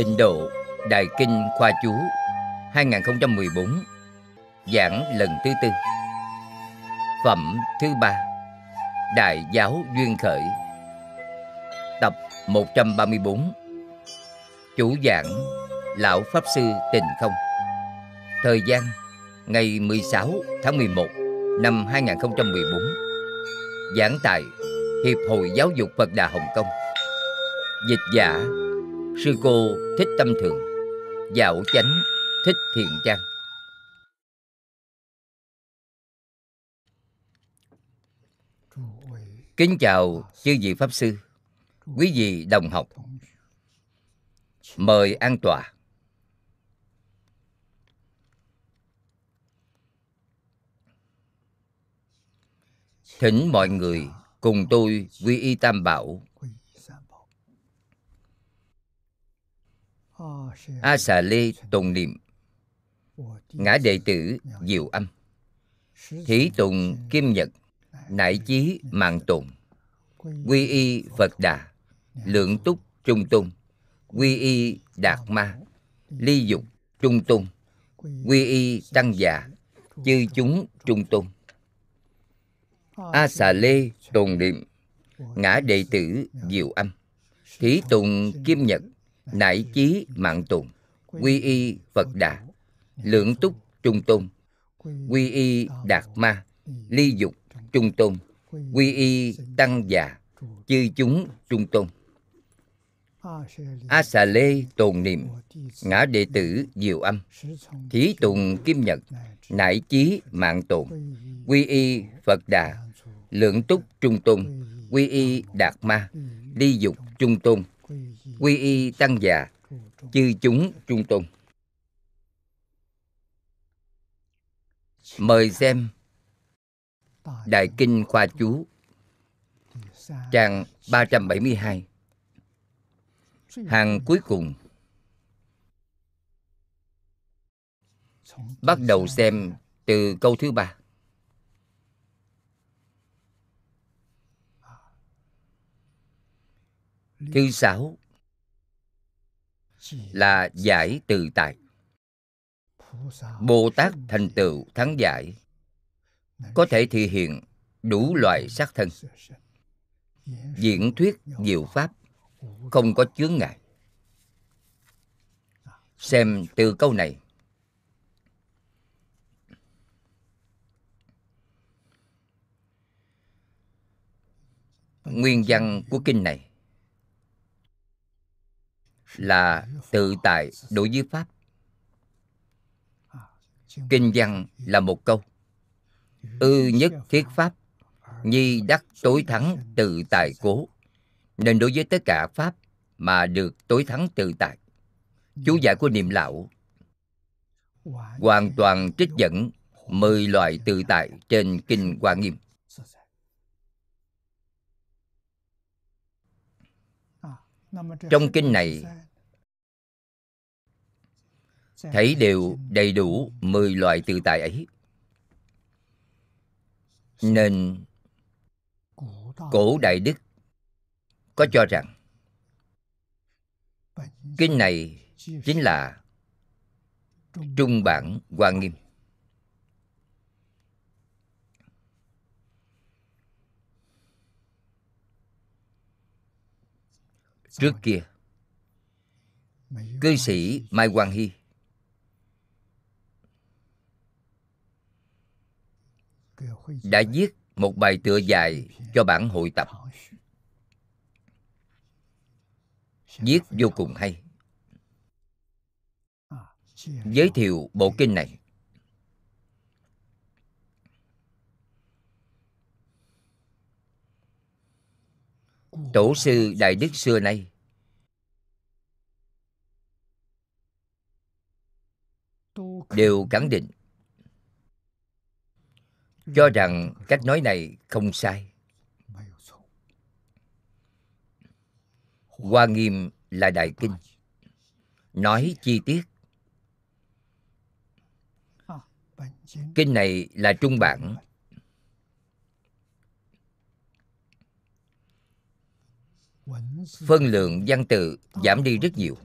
Tịnh độ Đại Kinh Khoa Chú 2014 Giảng lần thứ tư. Phẩm thứ ba, Đại giáo Duyên Khởi. Tập 134 Chủ giảng Lão Pháp Sư Tình Không. Thời gian, Ngày 16 tháng 11 năm 2014 Giảng tại Hiệp hội Giáo dục Phật Đà Hồng Kông. Dịch giả Sư cô Thích Tâm Thường, Dạo chánh Thích Thiện Trang. Kính chào chư vị Pháp Sư, Quý vị đồng học. Mời an tòa Thỉnh mọi người cùng tôi quy y tam bảo A xà lê tùng niệm. Ngã đệ tử diệu âm. Thí tùng kim nhật Nải chí mạng tùng Quy y Phật Đà Lượng túc trung tôn. Quy y Đạt Ma Ly dục trung tôn. Quy y Tăng già Chư chúng trung tôn. A xà lê tùng niệm. Ngã đệ tử diệu âm. Thí tùng kim nhật nải chí mạng tùng quy y phật đà lượng túc trung tôn, quy y đạt ma, ly dục trung tôn, quy y tăng già, chư chúng trung tôn. A xà lê tồn niệm, ngã đệ tử diệu âm, thí tùng kim nhật, nải chí mạng tồn quy y phật đà lượng túc trung tôn, quy y đạt ma, ly dục trung tôn quy y tăng già, chư chúng trung tôn. Mời xem đại kinh khoa chú, trang 372 hàng cuối cùng. Bắt đầu xem từ câu thứ ba. Thứ sáu là giải tự tại bồ tát thành tựu thắng giải. Có thể thể hiện đủ loại sắc thân. diễn thuyết diệu pháp. không có chướng ngại. Xem từ câu này. Nguyên văn của kinh này là tự tại đối với pháp. Kinh văn là một câu, ư nhất thiết pháp, nhi đắc tối thắng tự tại cố. Nên đối với tất cả pháp mà được tối thắng tự tại, chú giải của niệm lão hoàn toàn trích dẫn mười loại tự tại trên kinh hoa nghiêm. Trong kinh này thấy đều đầy đủ mười loại tự tại ấy. Nên cổ đại đức có cho rằng kinh này chính là trung bản hoa nghiêm trước kia. Cư sĩ mai quang hy. Đã viết một bài tựa dài cho bản hội tập. Viết vô cùng hay. Giới thiệu bộ kinh này tổ sư đại đức xưa nay. Đều khẳng định cho rằng cách nói này không sai. Hoa nghiêm là đại kinh. Nói chi tiết. Kinh này là trung bản. Phân lượng văn tự giảm đi rất nhiều.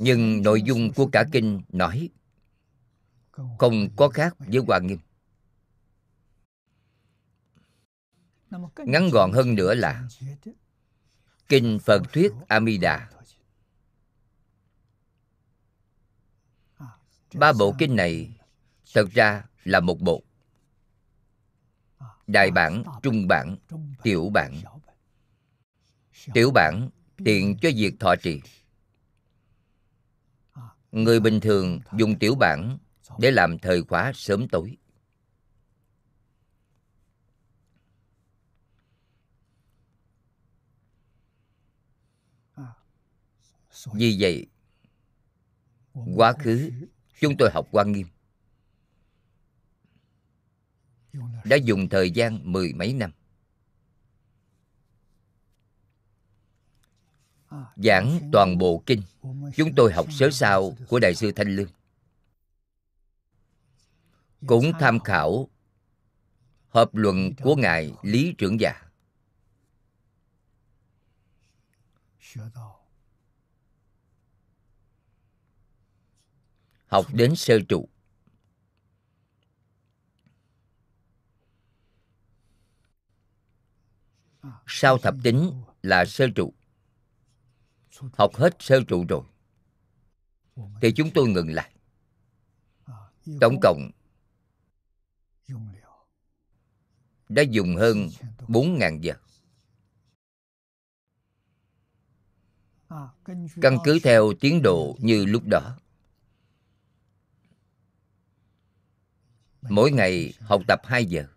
Nhưng nội dung của cả kinh nói không có khác với hoa nghiêm. Ngắn gọn hơn nữa là kinh phật thuyết amida. Ba bộ kinh này thật ra là một bộ đại bản, trung bản, tiểu bản. Tiểu bản tiện cho việc thọ trì. Người bình thường dùng tiểu bản để làm thời khóa sớm tối. Vì vậy, quá khứ chúng tôi học quan nghiêm đã dùng thời gian mười mấy năm. Giảng toàn bộ kinh, chúng tôi học sớ sao của đại sư thanh lương. Cũng tham khảo hợp luận của ngài lý trưởng giả học đến sơ trụ. Sau thập tính là sơ trụ học hết sơ trụ rồi thì chúng tôi ngừng lại tổng cộng đã dùng hơn 4.000 giờ. Căn cứ theo tiến độ như lúc đó. Mỗi ngày học tập 2 giờ.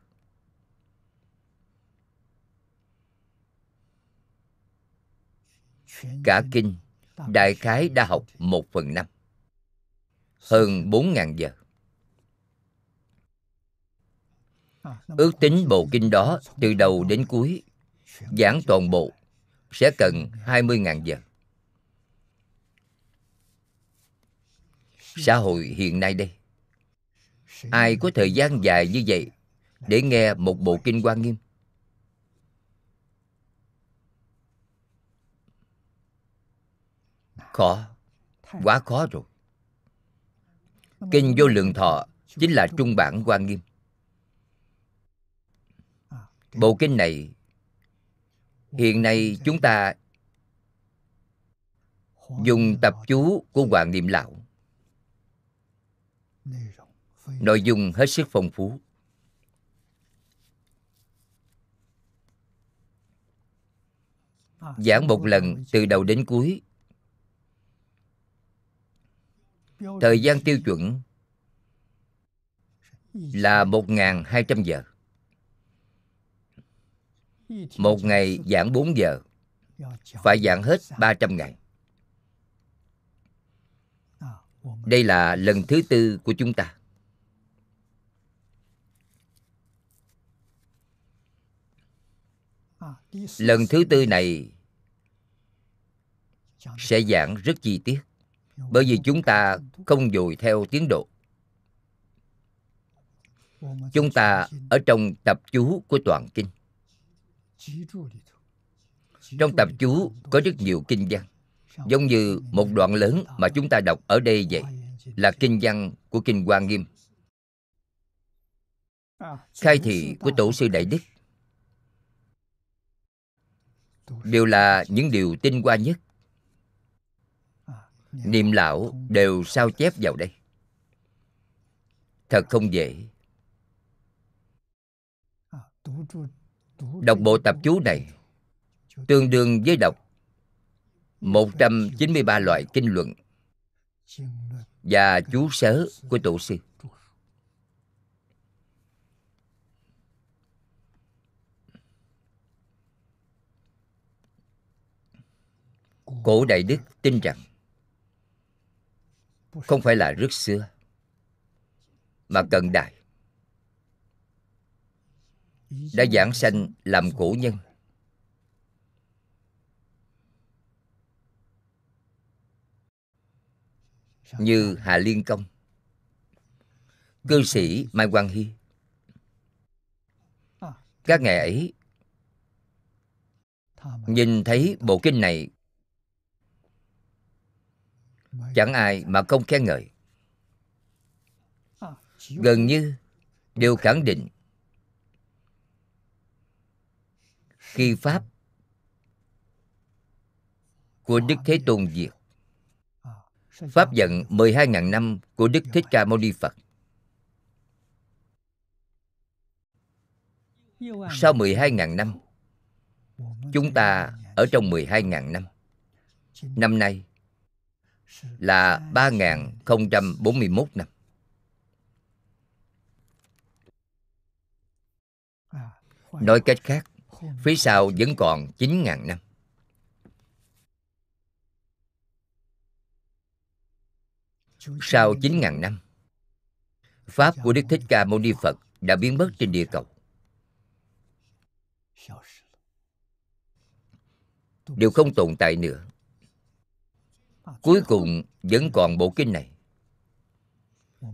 Cả kinh, đại khái đã học một phần năm. Hơn bốn ngàn giờ. Ước tính bộ kinh đó từ đầu đến cuối Giảng toàn bộ Sẽ cần 20.000 giờ Xã hội hiện nay đây Ai có thời gian dài như vậy Để nghe một bộ kinh quan nghiêm Khó. Quá khó rồi. Kinh vô lượng thọ Chính là trung bản quan nghiêm. Bộ kinh này Hiện nay chúng ta Dùng tập chú của Hoàng Niệm Lão. Nội dung hết sức phong phú. Giảng một lần từ đầu đến cuối Thời gian tiêu chuẩn là 1.200 giờ. Một ngày giảng 4 giờ, Phải giảng hết 300 ngày. Đây là lần thứ tư của chúng ta. Lần thứ tư này Sẽ giảng rất chi tiết. Bởi vì chúng ta không dùi theo tiến độ. Chúng ta ở trong tập chú của toàn kinh. Trong tập chú có rất nhiều kinh văn. Giống như một đoạn lớn mà chúng ta đọc ở đây vậy, Là kinh văn của Kinh Hoa Nghiêm. Khai thị của Tổ sư Đại Đức. Đều là những điều tinh hoa nhất. Niệm lão đều sao chép vào đây. Thật không dễ. Đọc bộ tập chú này tương đương với đọc 193 loại kinh luận và chú sớ của tổ sư. Cổ Đại Đức tin rằng không phải là rất xưa mà cận đại đã giảng sanh làm cổ nhân như Hà Liên Công, cư sĩ Mai Quang Hy. Các ngày ấy nhìn thấy bộ kinh này chẳng ai mà không khen ngợi. Gần như đều khẳng định khi pháp của Đức Thế Tôn diệt Pháp vận 12.000 năm của Đức Thích Ca Mâu Ni Phật. Sau 12.000 năm Chúng ta ở trong 12.000 năm Năm nay là 3.041 năm. Nói cách khác Phía sau vẫn còn 9.000 năm. Sau 9.000 năm Pháp của Đức Thích Ca Mâu Ni Phật đã biến mất trên địa cầu. Đều không tồn tại nữa Cuối cùng vẫn còn bộ kinh này.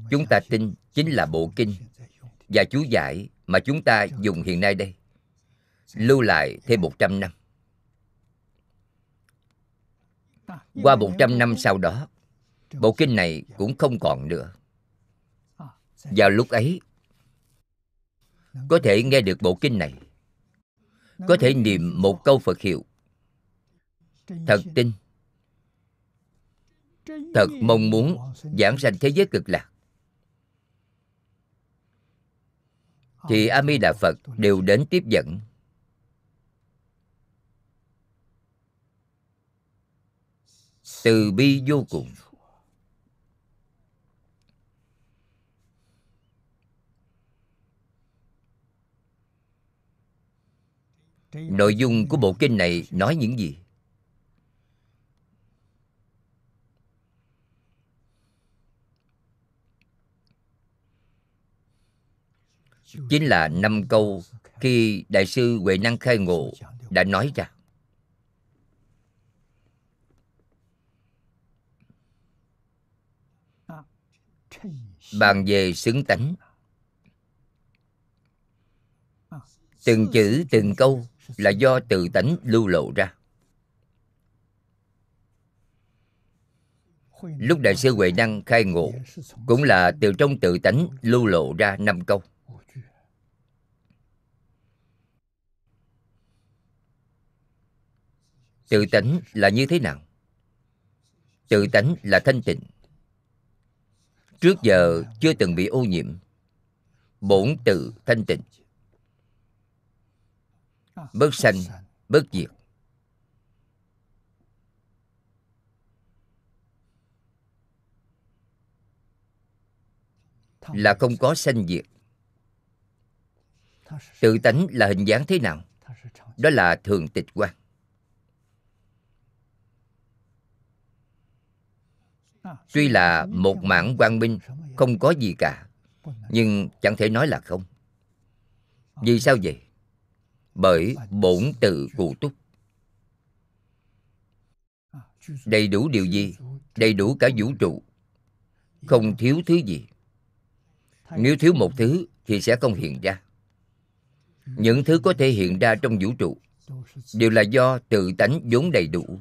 Chúng ta tin chính là bộ kinh Và chú giải mà chúng ta dùng hiện nay đây. Lưu lại thêm 100 năm. Qua 100 năm sau đó, Bộ kinh này cũng không còn nữa. Vào lúc ấy, Có thể nghe được bộ kinh này. Có thể niệm một câu Phật hiệu. Thật tin Thật mong muốn giảng sanh thế giới cực lạc. Thì A Di Đà Phật đều đến tiếp dẫn. Từ bi vô cùng. Nội dung của bộ kinh này nói những gì? Chính là năm câu khi Đại sư Huệ Năng Khai Ngộ đã nói ra. Bàn về xứng tánh. Từng chữ, từng câu là do tự tánh lưu lộ ra. Lúc đại sư huệ năng khai ngộ cũng là từ trong tự tánh lưu lộ ra năm câu. Tự tánh là như thế nào? Tự tánh là thanh tịnh. Trước giờ chưa từng bị ô nhiễm, bổn tự thanh tịnh. Bất sanh, bất diệt. Là không có sanh diệt. Tự tánh là hình dáng thế nào? Đó là thường tịch quan tuy là một mảng quang minh, không có gì cả, nhưng chẳng thể nói là không. Vì sao vậy? Bởi bổn tự cụ túc. Đầy đủ điều gì? Đầy đủ cả vũ trụ. Không thiếu thứ gì. Nếu thiếu một thứ thì sẽ không hiện ra. Những thứ có thể hiện ra trong vũ trụ đều là do tự tánh vốn đầy đủ.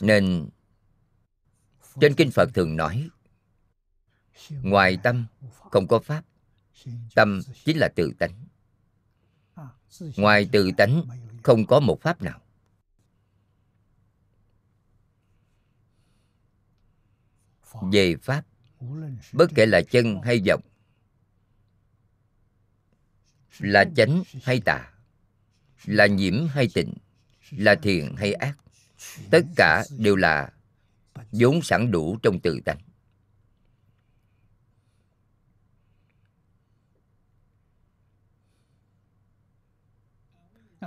Nên trên kinh phật thường nói, ngoài tâm không có pháp, tâm chính là tự tánh. Ngoài tự tánh không có một pháp nào. Về pháp, bất kể là chân hay vọng, là chánh hay tà, là nhiễm hay tịnh, là thiện hay ác, tất cả đều là vốn sẵn đủ trong tự tánh.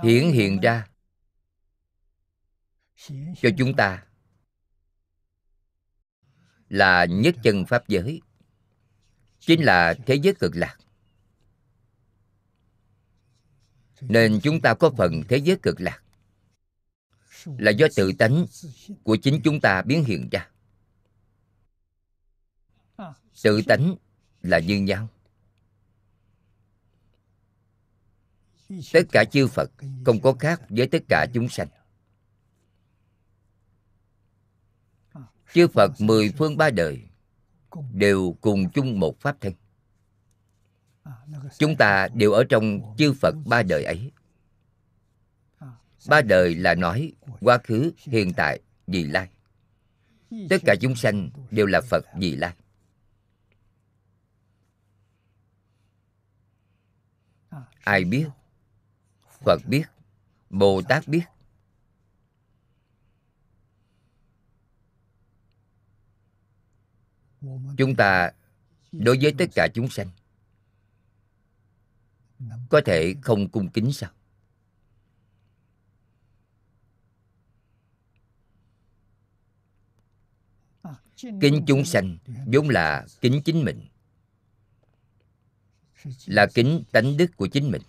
Hiển hiện ra cho chúng ta là nhất chân pháp giới, chính là thế giới cực lạc. Nên chúng ta có phần thế giới cực lạc là do tự tánh của chính chúng ta biến hiện ra. Tự tánh là như nhau. Tất cả chư phật không có khác với tất cả chúng sanh. Chư phật mười phương ba đời đều cùng chung một pháp thân. Chúng ta đều ở trong chư phật ba đời ấy ba đời là nói, quá khứ, hiện tại, vị lai. Tất cả chúng sanh đều là phật vị lai. Ai biết? Phật biết. Bồ tát biết. Chúng ta, đối với tất cả chúng sanh, có thể không cung kính sao? Kính chúng sanh vốn là kính chính mình, là kính tánh đức của chính mình.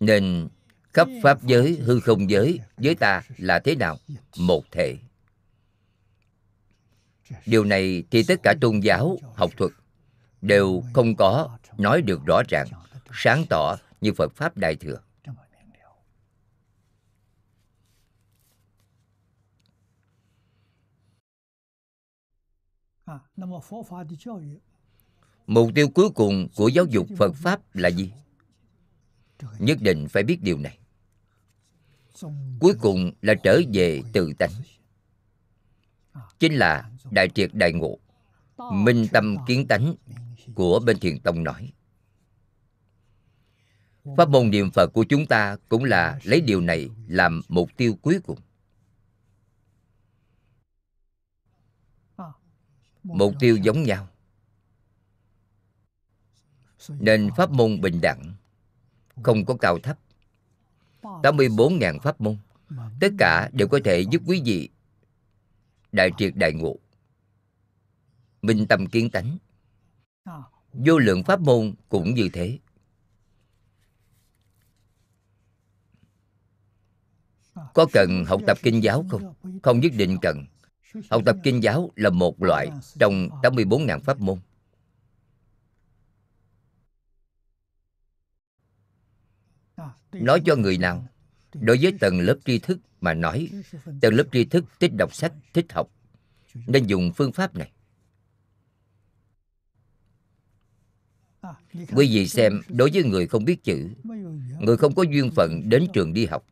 Nên khắp pháp giới, hư không giới với ta là thế nào? Một thể. Điều này thì tất cả tôn giáo, học thuật đều không có nói được rõ ràng, sáng tỏ như phật pháp đại thừa. Mục tiêu cuối cùng của giáo dục phật pháp là gì? Nhất định phải biết điều này. Cuối cùng là trở về tự tánh. Chính là đại triệt đại ngộ minh tâm kiến tánh của bên thiền tông nói. Pháp môn niệm phật của chúng ta cũng là lấy điều này làm mục tiêu cuối cùng mục tiêu giống nhau. Nên pháp môn bình đẳng không có cao thấp. 84.000 pháp môn tất cả đều có thể giúp quý vị đại triệt đại ngộ. Minh tâm kiến tánh. Vô lượng pháp môn cũng như thế. Có cần học tập kinh giáo không? không nhất định cần học tập kinh giáo là một loại trong 84.000 pháp môn. Nói cho người nào, đối với tầng lớp tri thức mà nói, tầng lớp tri thức thích đọc sách, thích học, nên dùng phương pháp này. Quý vị xem, đối với người không biết chữ, người không có duyên phận đến trường đi học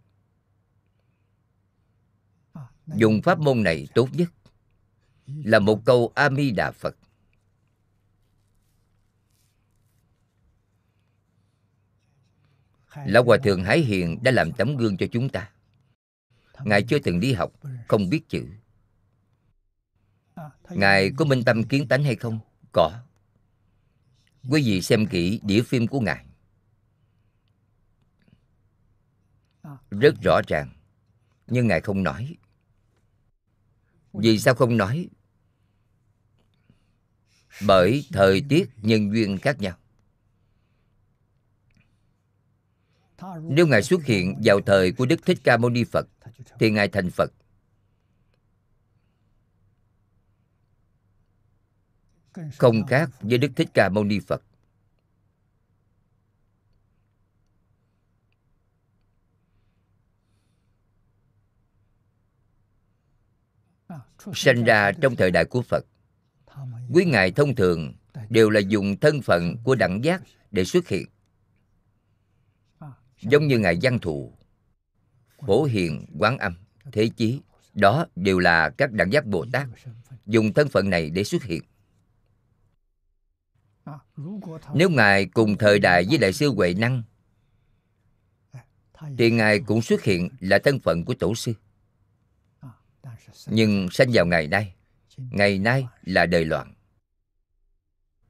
dùng pháp môn này tốt nhất. Là một câu a di đà phật. Lão hòa thượng hải hiền đã làm tấm gương cho chúng ta. Ngài chưa từng đi học, không biết chữ. Ngài có minh tâm kiến tánh hay không? Có. Quý vị xem kỹ đĩa phim của ngài. Rất rõ ràng, nhưng ngài không nói vì sao không nói? Bởi thời tiết nhân duyên khác nhau. Nếu ngài xuất hiện vào thời của đức thích ca mâu ni phật, thì ngài thành phật. Không khác với đức thích ca mâu ni phật. Sinh ra trong thời đại của phật. Quý ngài thông thường đều là dùng thân phận của đẳng giác để xuất hiện. Giống như ngài văn thù phổ hiền quán âm, thế chí, đó đều là các đẳng giác bồ tát, dùng thân phận này để xuất hiện. Nếu ngài cùng thời đại với đại sư huệ năng, thì ngài cũng xuất hiện là thân phận của tổ sư nhưng sanh vào ngày nay ngày nay là đời loạn,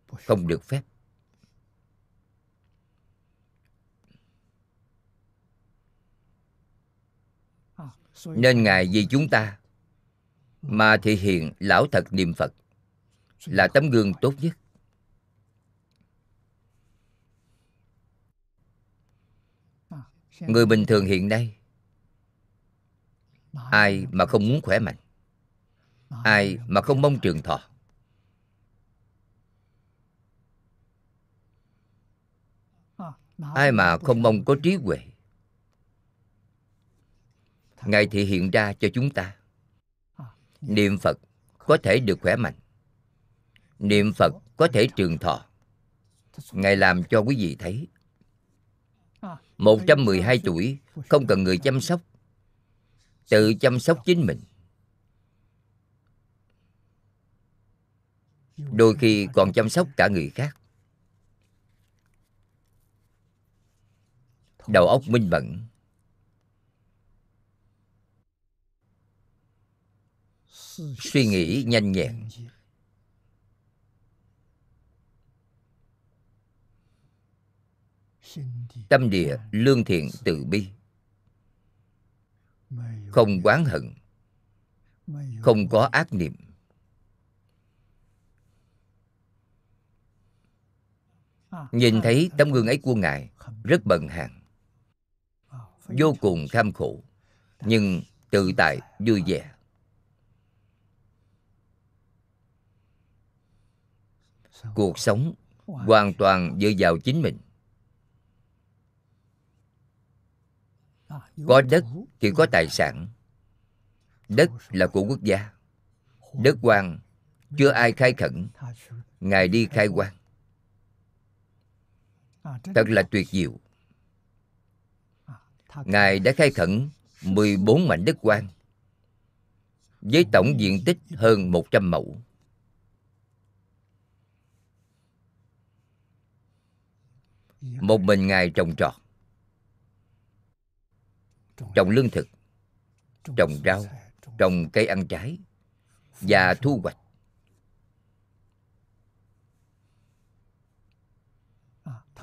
không được phép. Nên ngài vì chúng ta mà thể hiện lão thật niệm phật là tấm gương tốt nhất. Người bình thường hiện nay ai mà không muốn khỏe mạnh? Ai mà không mong trường thọ? Ai mà không mong có trí huệ? Ngài thị hiện ra cho chúng ta. Niệm phật có thể được khỏe mạnh. Niệm phật có thể trường thọ. Ngài làm cho quý vị thấy. 112 tuổi không cần người chăm sóc tự chăm sóc chính mình. Đôi khi còn chăm sóc cả người khác. Đầu óc minh mẫn. Suy nghĩ nhanh nhẹn. Tâm địa lương thiện từ bi không oán hận. Không có ác niệm. Nhìn thấy tấm gương ấy của ngài, rất bận hàng vô cùng kham khổ, nhưng tự tại, vui vẻ. Cuộc sống hoàn toàn dựa vào chính mình. Có đất thì có tài sản. Đất là của quốc gia. Đất quan, chưa ai khai khẩn. Ngài đi khai quan. Thật là tuyệt diệu. Ngài đã khai khẩn 14 mảnh đất quan, với tổng diện tích hơn 100 mẫu. Một mình ngài trồng trọt trồng lương thực trồng rau trồng cây ăn trái và thu hoạch.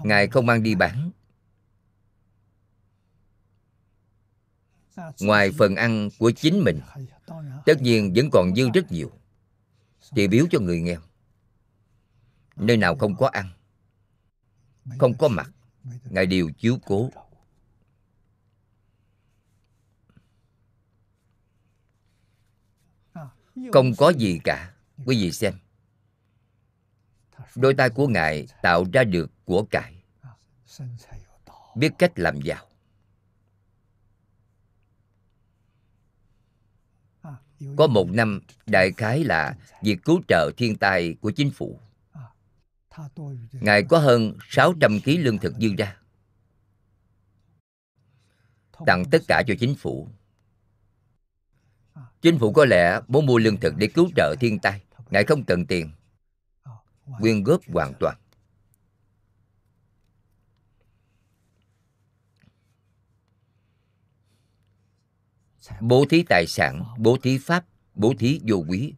Ngài không mang đi bán. Ngoài phần ăn của chính mình tất nhiên vẫn còn dư rất nhiều. Thì biếu cho người nghèo. Nơi nào không có ăn không có mặt ngài đều chiếu cố không có gì cả. Quý vị xem. Đôi tay của ngài tạo ra được của cải. Biết cách làm giàu. Có một năm, đại khái là việc cứu trợ thiên tai của chính phủ. Ngài có hơn 600 kg lương thực dư ra. Tặng tất cả cho chính phủ chính phủ có lẽ muốn mua lương thực để cứu trợ thiên tai. Ngài không cần tiền. Quyên góp hoàn toàn. Bố thí tài sản, bố thí pháp, bố thí vô quý.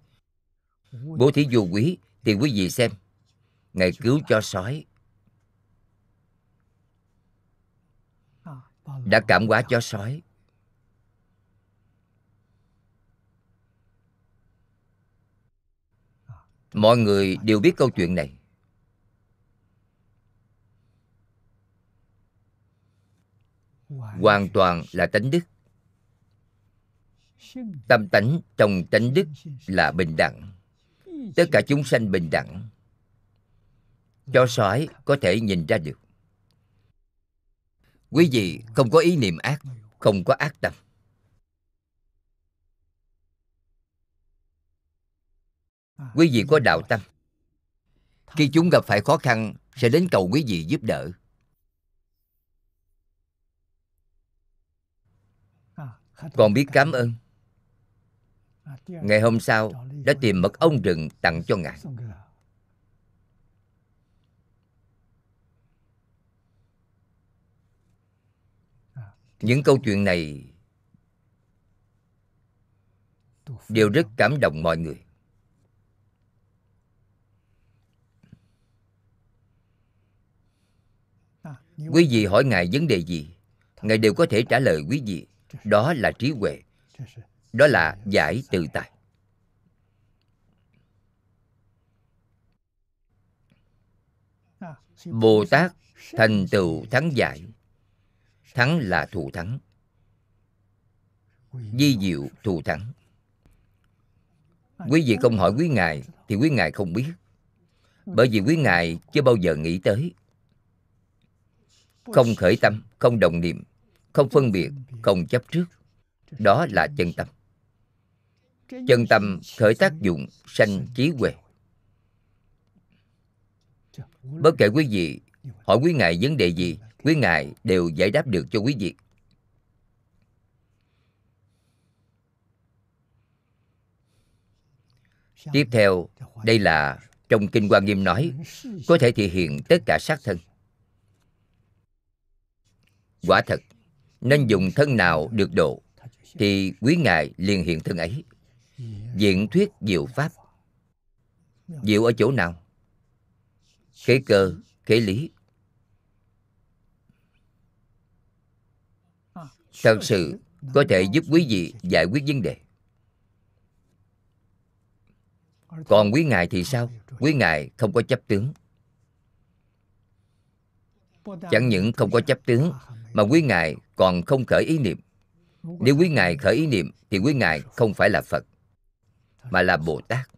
Bố thí vô quý thì quý vị xem. Ngài cứu cho sói. Đã cảm hóa cho sói. Mọi người đều biết câu chuyện này. Hoàn toàn là tánh đức. Tâm tánh trong tánh đức là bình đẳng. Tất cả chúng sanh bình đẳng. Cho sói có thể nhìn ra được. Quý vị không có ý niệm ác, không có ác tâm. Quý vị có đạo tâm. Khi chúng gặp phải khó khăn, sẽ đến cầu quý vị giúp đỡ. Còn biết cảm ơn. Ngày hôm sau, đã tìm mật ong rừng tặng cho ngài. Những câu chuyện này đều rất cảm động mọi người. Quý vị hỏi ngài vấn đề gì, ngài đều có thể trả lời quý vị. Đó là trí huệ. Đó là giải tự tại bồ tát thành tựu thắng giải. Thắng là thù thắng. Di diệu thù thắng. Quý vị không hỏi quý ngài thì quý ngài không biết. Bởi vì quý ngài chưa bao giờ nghĩ tới không khởi tâm, không đồng niệm, không phân biệt, không chấp trước. Đó là chân tâm. Chân tâm khởi tác dụng sanh trí huệ. Bất kể quý vị hỏi quý ngài vấn đề gì, quý ngài đều giải đáp được cho quý vị. Tiếp theo, đây là trong kinh quan nghiêm nói, có thể thể hiện tất cả sát thân quả thật, nên dùng thân nào được độ, thì quý ngài liền hiện thân ấy. Diện thuyết diệu pháp. Diệu ở chỗ nào? Khế cơ, khế lý. Thật sự có thể giúp quý vị giải quyết vấn đề. Còn quý ngài thì sao? Quý ngài không có chấp tướng. Chẳng những không có chấp tướng mà quý ngài còn không khởi ý niệm. Nếu quý ngài khởi ý niệm, thì quý ngài không phải là phật, mà là bồ tát.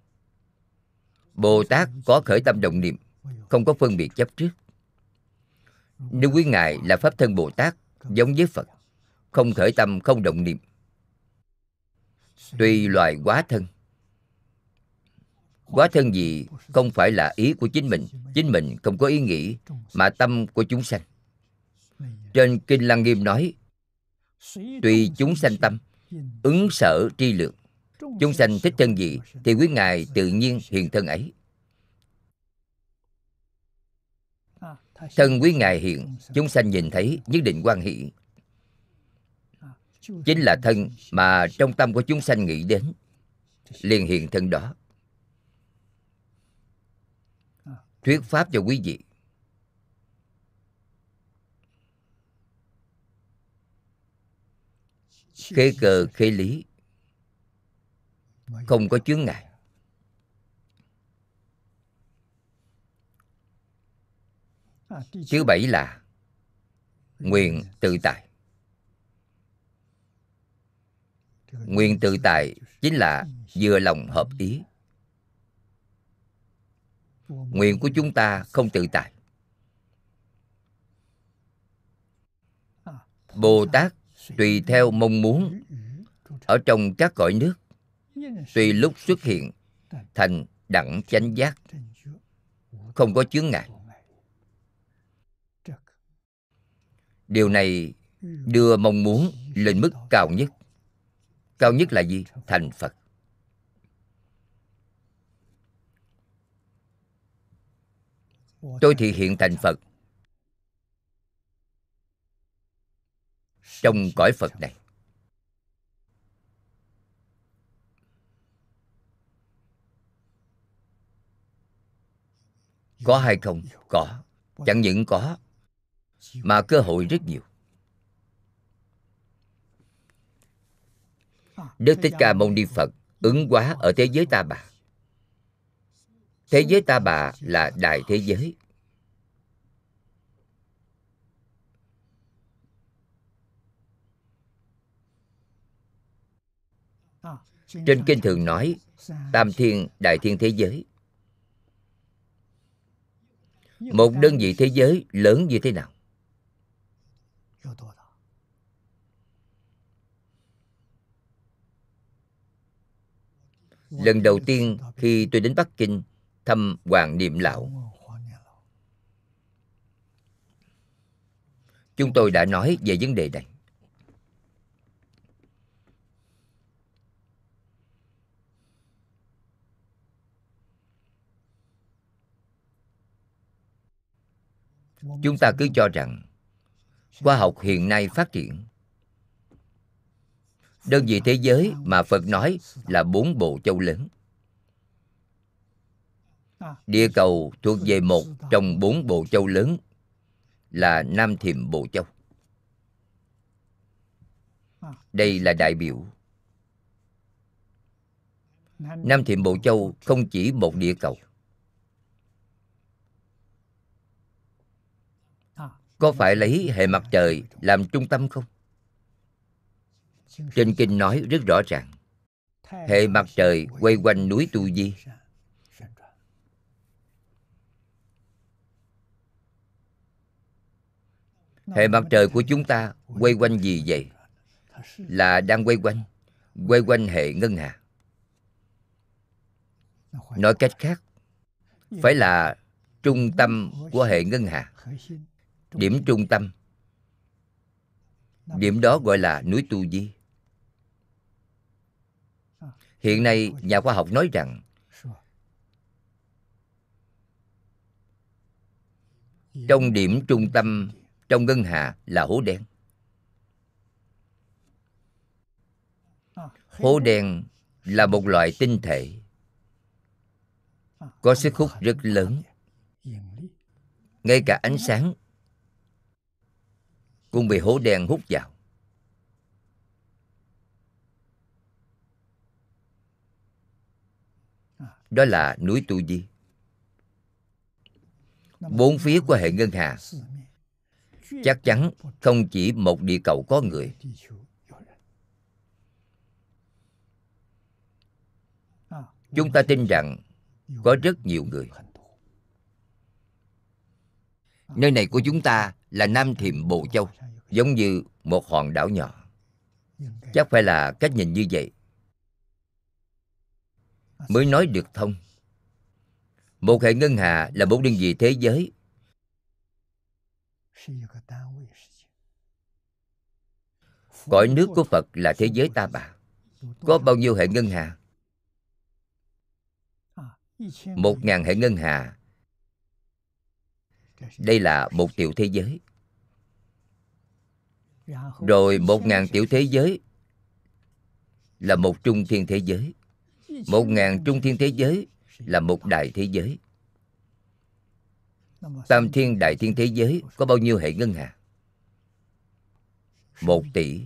Bồ tát có khởi tâm động niệm, không có phân biệt chấp trước. Nếu quý ngài là pháp thân bồ tát, giống với phật, không khởi tâm, không động niệm Tuy loài quá thân. Quá thân gì không phải là ý của chính mình. Chính mình không có ý nghĩ, mà tâm của chúng sanh trên kinh lăng nghiêm nói tùy chúng sanh tâm ứng sở tri lượng, chúng sanh thích thân gì thì quý ngài tự nhiên hiện thân ấy. Thân quý ngài hiện, chúng sanh nhìn thấy nhất định quan hỷ. Chính là thân mà trong tâm của chúng sanh nghĩ đến, liền hiện thân đó. Thuyết pháp cho quý vị khế cơ khế lý không có chướng ngại. Thứ bảy là nguyện tự tại. Nguyện tự tại chính là vừa lòng hợp ý. Nguyện của chúng ta không tự tại. Bồ tát tùy theo mong muốn ở trong các cõi nước. Tùy lúc xuất hiện thành đẳng chánh giác. Không có chướng ngại. Điều này đưa mong muốn lên mức cao nhất. Cao nhất là gì? Thành phật. Tôi thì hiện thành phật. Trong cõi phật này. Có hay không? Có. Chẳng những có, mà cơ hội rất nhiều. Đức thích ca mâu ni phật ứng hóa ở thế giới ta bà. Thế giới ta bà là đại thế giới. Trên kinh thường nói, tam thiên, đại thiên thế giới. Một đơn vị thế giới lớn như thế nào? Lần đầu tiên khi tôi đến bắc kinh thăm hoàng niệm lão. Chúng tôi đã nói về vấn đề này. Chúng ta cứ cho rằng khoa học hiện nay phát triển. Đơn vị thế giới mà phật nói là bốn bộ châu lớn. Địa cầu thuộc về một trong bốn bộ châu lớn là nam thiềm bộ châu. Đây là đại biểu. Nam thiềm bộ châu không chỉ một địa cầu. Có phải lấy hệ mặt trời làm trung tâm không? Trên kinh nói rất rõ ràng. Hệ mặt trời quay quanh núi tu di. Hệ mặt trời của chúng ta quay quanh gì vậy? Là đang quay quanh quay quanh hệ ngân hà. Nói cách khác, phải là trung tâm của hệ ngân hà điểm trung tâm. Điểm đó gọi là núi tu di. Hiện nay nhà khoa học nói rằng trong điểm trung tâm trong ngân hà là hố đen. Hố đen là một loại tinh thể có sức hút rất lớn. ngay cả ánh sáng cũng bị hố đen hút vào. Đó là núi tu di. Bốn phía của hệ ngân hà chắc chắn không chỉ một địa cầu có người. Chúng ta tin rằng có rất nhiều người nơi này của chúng ta là nam Thiệm bồ châu, giống như một hòn đảo nhỏ. Chắc phải là cách nhìn như vậy mới nói được thông. Một hệ ngân hà là một đơn vị thế giới. Cõi nước của phật là thế giới ta bà. Có bao nhiêu hệ ngân hà? Một ngàn hệ ngân hà đây là một tiểu thế giới. Rồi một ngàn tiểu thế giới là một trung thiên thế giới. Một ngàn trung thiên thế giới là một đại thế giới. Tam thiên đại thiên thế giới có bao nhiêu hệ ngân hà? Một tỷ.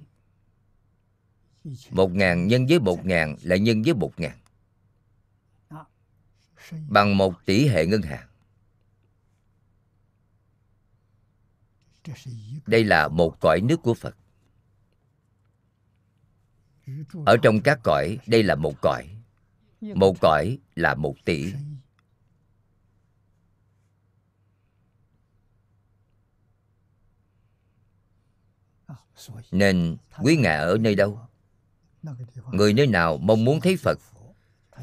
Một ngàn nhân với một ngàn là nhân với một ngàn. Bằng một tỷ hệ ngân hàng. Đây là một cõi nước của phật. Ở trong các cõi, đây là một cõi. Một cõi là một tỷ. Nên, quý ngài ở nơi đâu? Người nơi nào mong muốn thấy phật,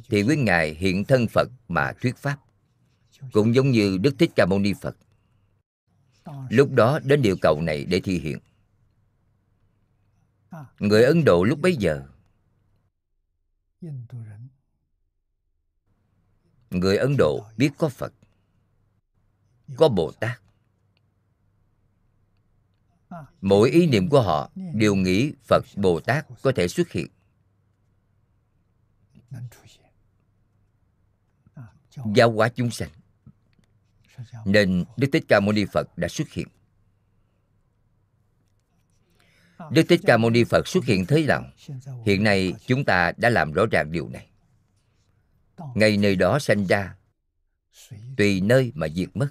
thì quý ngài hiện thân phật mà thuyết pháp. Cũng giống như đức thích ca mâu ni phật lúc đó đến địa cầu này để thi hiện. Người ấn độ lúc bấy giờ? Người ấn độ biết có phật, có bồ tát. Mỗi ý niệm của họ đều nghĩ phật, bồ tát có thể xuất hiện. Giáo hóa chúng sanh nên đức thích ca mâu ni phật đã xuất hiện. Đức thích ca mâu ni phật xuất hiện thế nào hiện nay chúng ta đã làm rõ ràng điều này. Ngay nơi đó sanh ra, tùy nơi mà diệt mất.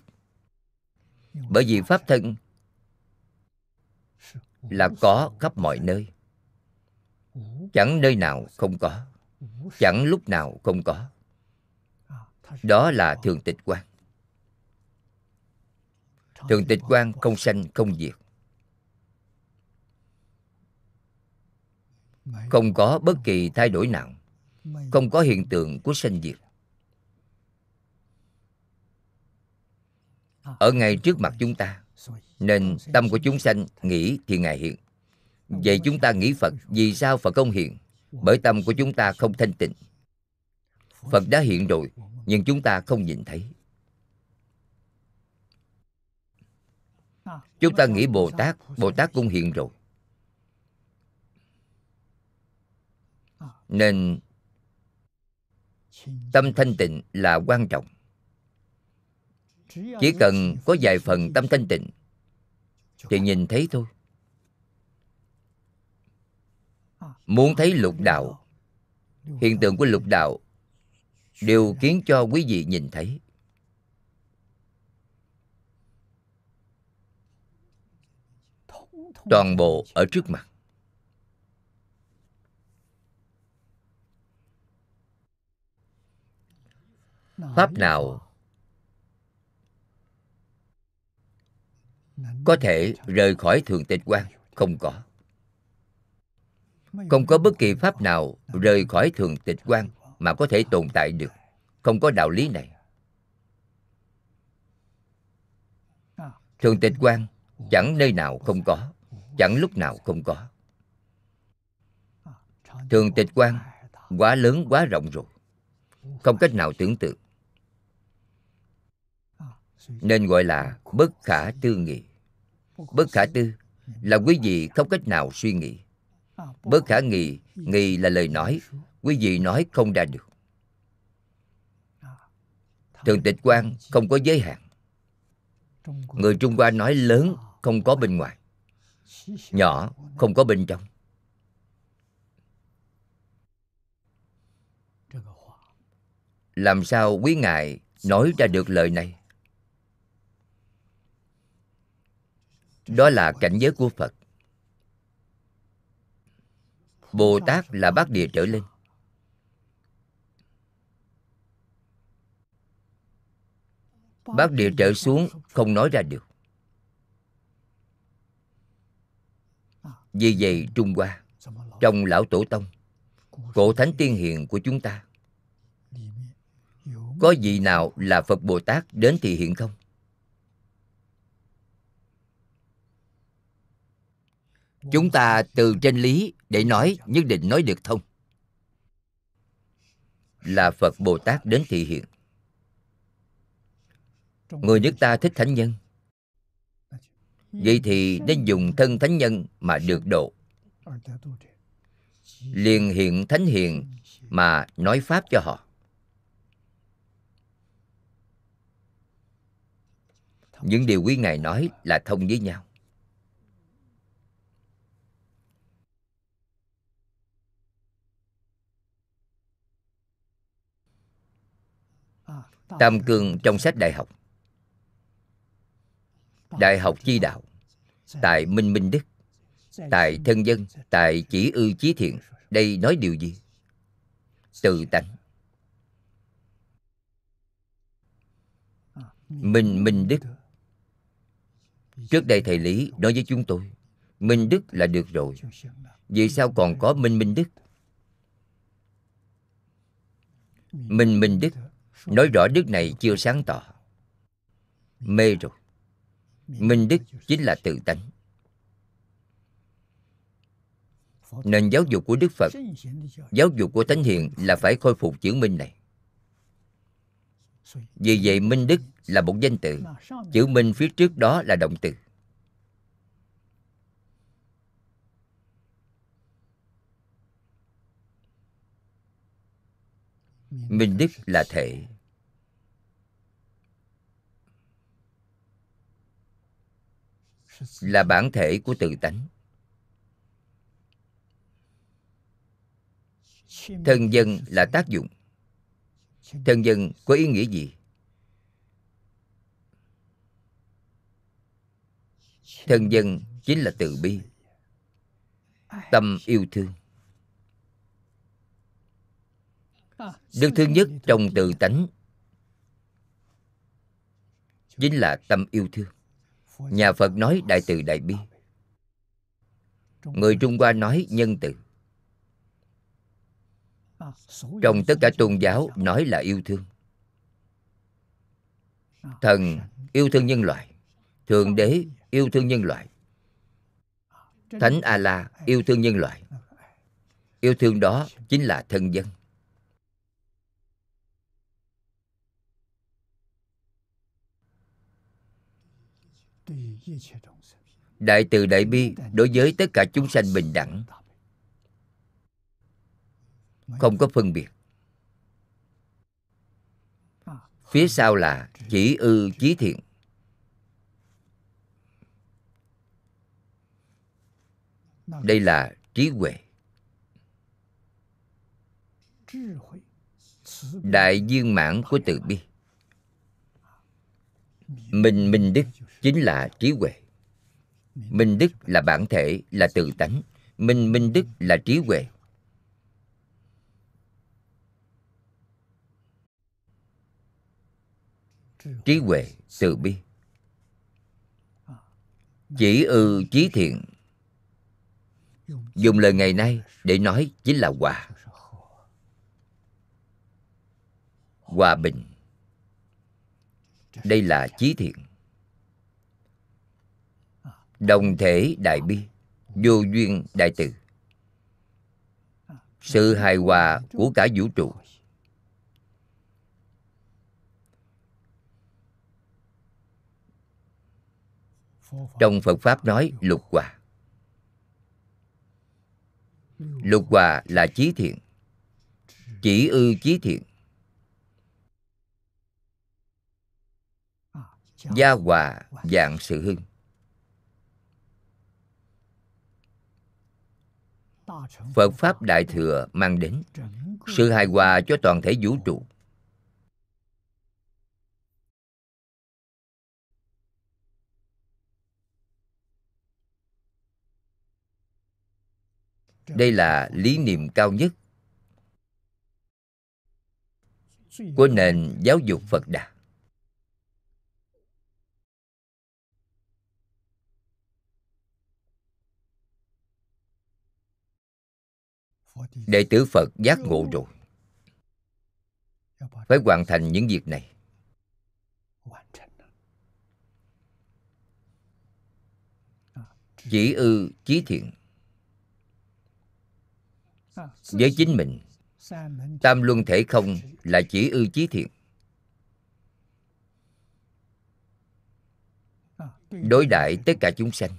Bởi vì pháp thân là có khắp mọi nơi. Chẳng nơi nào không có, chẳng lúc nào không có. Đó là thường tịch quan thường tịch quan không sanh không diệt. Không có bất kỳ thay đổi nào. Không có hiện tượng của sanh diệt. Ở ngay trước mặt chúng ta, nên tâm của chúng sanh nghĩ thì ngài hiện. Vậy chúng ta nghĩ phật, vì sao phật không hiện? Bởi tâm của chúng ta không thanh tịnh. Phật đã hiện rồi, nhưng chúng ta không nhìn thấy. Chúng ta nghĩ bồ tát bồ tát cũng hiện rồi. Nên tâm thanh tịnh là quan trọng. Chỉ cần có vài phần tâm thanh tịnh thì nhìn thấy thôi. Muốn thấy lục đạo, hiện tượng của lục đạo đều khiến cho quý vị nhìn thấy. Toàn bộ ở trước mặt. Pháp nào có thể rời khỏi thường tịch quan? Không có. Không có bất kỳ pháp nào rời khỏi thường tịch quan mà có thể tồn tại được. Không có đạo lý này. Thường tịch quan chẳng nơi nào không có chẳng lúc nào không có. Thường tịch quan quá lớn, quá rộng rồi. Không cách nào tưởng tượng. Nên gọi là bất khả tư nghị. Bất khả tư là quý vị không cách nào suy nghĩ. Bất khả nghị nghị là lời nói. Quý vị nói không ra được. Thường tịch quan không có giới hạn. Người trung hoa nói lớn, không có bên ngoài nhỏ, không có bên trong. Làm sao quý ngài nói ra được lời này? Đó là cảnh giới của phật. Bồ tát là bát địa trở lên. Bát địa trở xuống không nói ra được. Vì vậy trung hoa. Trong lão tổ tông, cổ thánh tiên hiền của chúng ta, có vị nào là phật bồ tát đến thị hiện không? Chúng ta từ trên lý để nói nhất định nói được thông là phật bồ tát đến thị hiện. Người nước ta thích thánh nhân vậy thì nên dùng thân thánh nhân mà được độ. Liền hiện thánh hiện mà nói pháp cho họ. Những điều quý ngài nói là thông với nhau. Tam cương trong sách đại học đại học chi đạo, tại minh minh đức, tại thân dân, tại chỉ ư chí thiện, đây nói điều gì? Tự tánh. Minh minh đức. Trước đây thầy lý nói với chúng tôi, minh đức là được rồi. Vì sao còn có minh minh đức? Minh minh đức nói rõ đức này chưa sáng tỏ. Mê rồi minh đức chính là tự tánh. Nên giáo dục của đức phật, giáo dục của thánh hiền là phải khôi phục chữ minh này. Vì vậy, minh đức là một danh từ, chữ minh phía trước đó là động từ. Minh đức là thể. Là bản thể của tự tánh. Thân dân là tác dụng. Thân dân có ý nghĩa gì? Thân dân chính là từ bi, tâm yêu thương. Đức thứ nhất trong từ tánh chính là tâm yêu thương nhà phật nói đại từ đại bi. Người trung hoa nói nhân từ. Trong tất cả tôn giáo nói là yêu thương. Thần yêu thương nhân loại, thượng đế yêu thương nhân loại, thánh a la yêu thương nhân loại. Yêu thương đó chính là thân dân. Đại từ đại bi đối với tất cả chúng sanh bình đẳng. Không có phân biệt. Phía sau là chỉ ư, chí thiện. Đây là trí huệ. Đại viên mãn của từ bi. Minh minh đức chính là trí huệ. Minh đức là bản thể, là tự tánh. Minh minh đức là trí huệ. Trí huệ, từ bi. Chỉ ư trí thiện. Dùng lời ngày nay để nói chính là hòa. Hòa bình. Đây là chí thiện đồng thể đại bi, vô duyên đại từ. Sự hài hòa của cả vũ trụ. Trong phật pháp nói lục hòa. Lục hòa là chí thiện, chỉ ư chí thiện. Gia hòa dạng sự hưng. Phật pháp đại thừa mang đến sự hài hòa cho toàn thể vũ trụ. Đây là lý niệm cao nhất của nền giáo dục phật đà. Đệ tử phật giác ngộ rồi. Phải hoàn thành những việc này. Chỉ ư, chí thiện. Với chính mình, tam luân thể không là chỉ ư, chí thiện. Đối đại tất cả chúng sanh.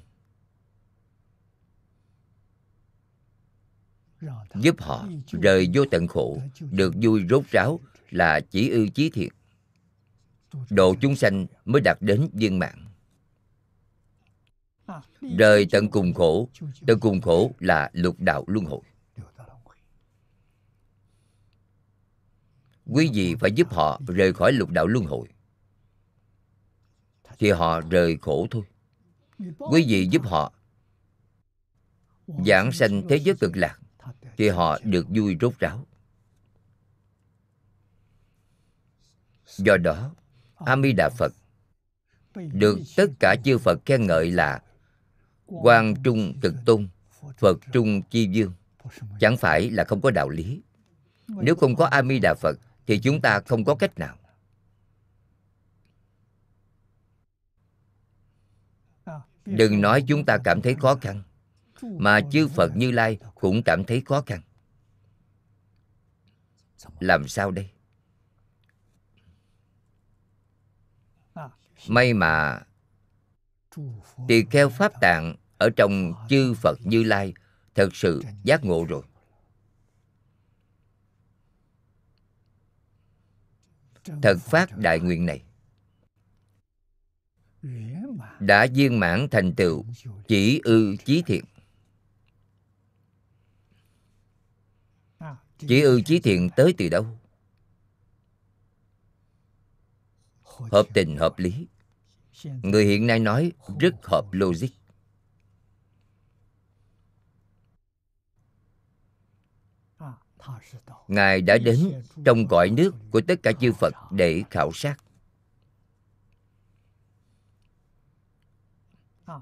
Giúp họ rời vô tận khổ được vui rốt ráo là chỉ ư chí thiện độ chúng sanh mới đạt đến viên mạng rời tận cùng khổ tận cùng khổ là lục đạo luân hồi. Quý. Vị phải giúp họ rời khỏi lục đạo luân hồi. Thì họ rời khổ thôi. Quý vị giúp họ giảng sanh thế giới cực lạc thì họ được vui rốt ráo. Do đó a mi đà phật được tất cả chư phật khen ngợi là quan trung cực tôn, phật trung chi dương chẳng phải là không có đạo lý. Nếu không có a mi đà phật thì chúng ta không có cách nào. Đừng nói chúng ta cảm thấy khó khăn mà chư phật như lai cũng cảm thấy khó khăn. Làm sao đây? May mà tỳ kheo pháp tạng ở trong chư phật như lai thật sự giác ngộ rồi. Thật phát đại nguyện này. Đã viên mãn thành tựu chỉ ư chí thiện. Chỉ ư chí thiện tới từ đâu? Hợp tình, hợp lý. Người hiện nay nói rất hợp logic. Ngài đã đến trong cõi nước của tất cả chư phật để khảo sát.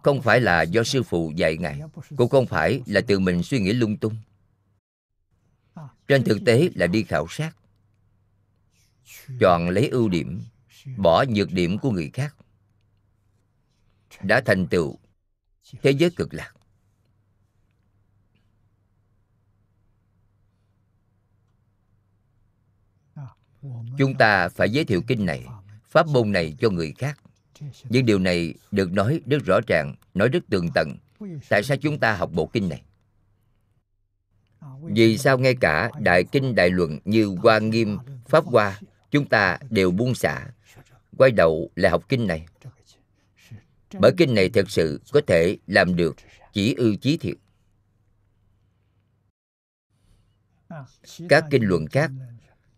Không phải là do sư phụ dạy ngài, cũng không phải là từ mình suy nghĩ lung tung trên thực tế là đi khảo sát. Chọn lấy ưu điểm, bỏ nhược điểm của người khác. Đã thành tựu, thế giới cực lạc. Chúng ta phải giới thiệu kinh này, pháp môn này cho người khác. Nhưng điều này được nói rất rõ ràng, nói rất tường tận. Tại sao chúng ta học bộ kinh này? Vì sao ngay cả đại kinh đại luận như hoa nghiêm, pháp hoa, chúng ta đều buông xả? Quay đầu là học kinh này. Bởi kinh này thật sự có thể làm được chỉ ư chí thiện các kinh luận khác,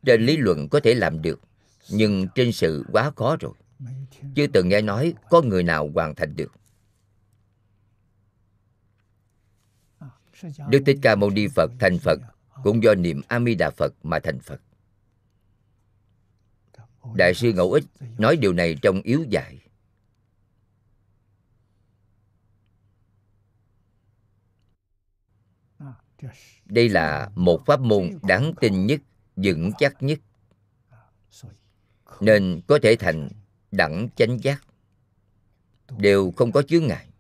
trên lý luận có thể làm được, nhưng trên sự quá khó rồi. Chưa từng nghe nói có người nào hoàn thành được. Đức Thích Ca Mâu Ni Phật thành Phật cũng do niệm A Di Đà Phật mà thành Phật. Đại sư Ngẫu Ích nói điều này trong yếu dạy. Đây là một pháp môn đáng tin nhất, vững chắc nhất. Nên có thể thành đẳng chánh giác đều không có chướng ngại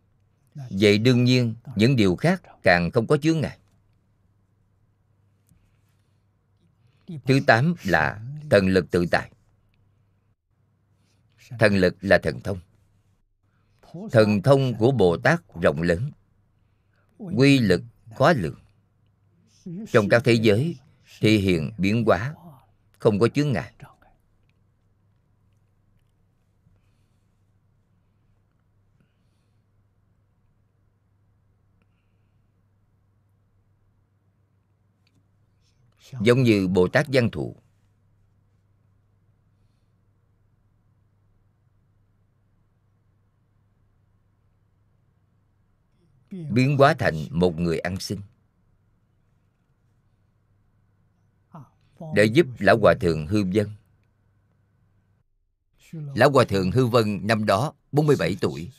vậy đương nhiên, những điều khác càng không có chướng ngại. Thứ tám là thần lực tự tại. Thần lực là thần thông. Thần thông của bồ tát rộng lớn, quy lực khó lượng trong các thế giới thì hiện biến hóa không có chướng ngại. Giống như bồ tát văn thù. Biến hóa thành một người ăn xin. Để giúp lão hòa thượng hư vân. Lão hòa thượng hư vân năm đó 47 tuổi.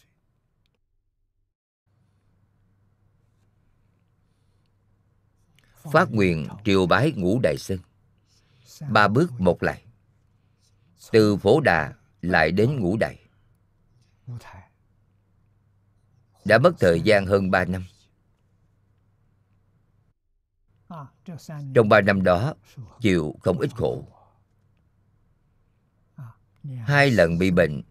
Phát nguyện triều bái ngũ đại sơn ba bước một lại. Từ phổ đà lại đến ngũ đại. Đã mất thời gian hơn ba năm. Trong ba năm đó, chịu không ít khổ. Hai lần bị bệnh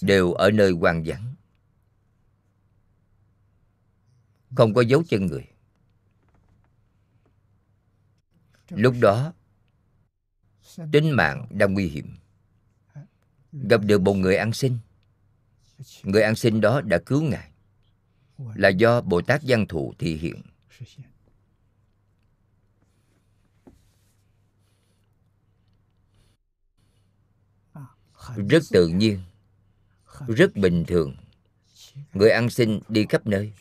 đều ở nơi hoang vắng. Không có dấu chân người. Lúc đó tính mạng đang nguy hiểm. Gặp được một người ăn xin. Người ăn xin đó đã cứu ngài. Là do bồ tát văn thù thị hiện. Rất tự nhiên. Rất bình thường người ăn xin đi khắp nơi.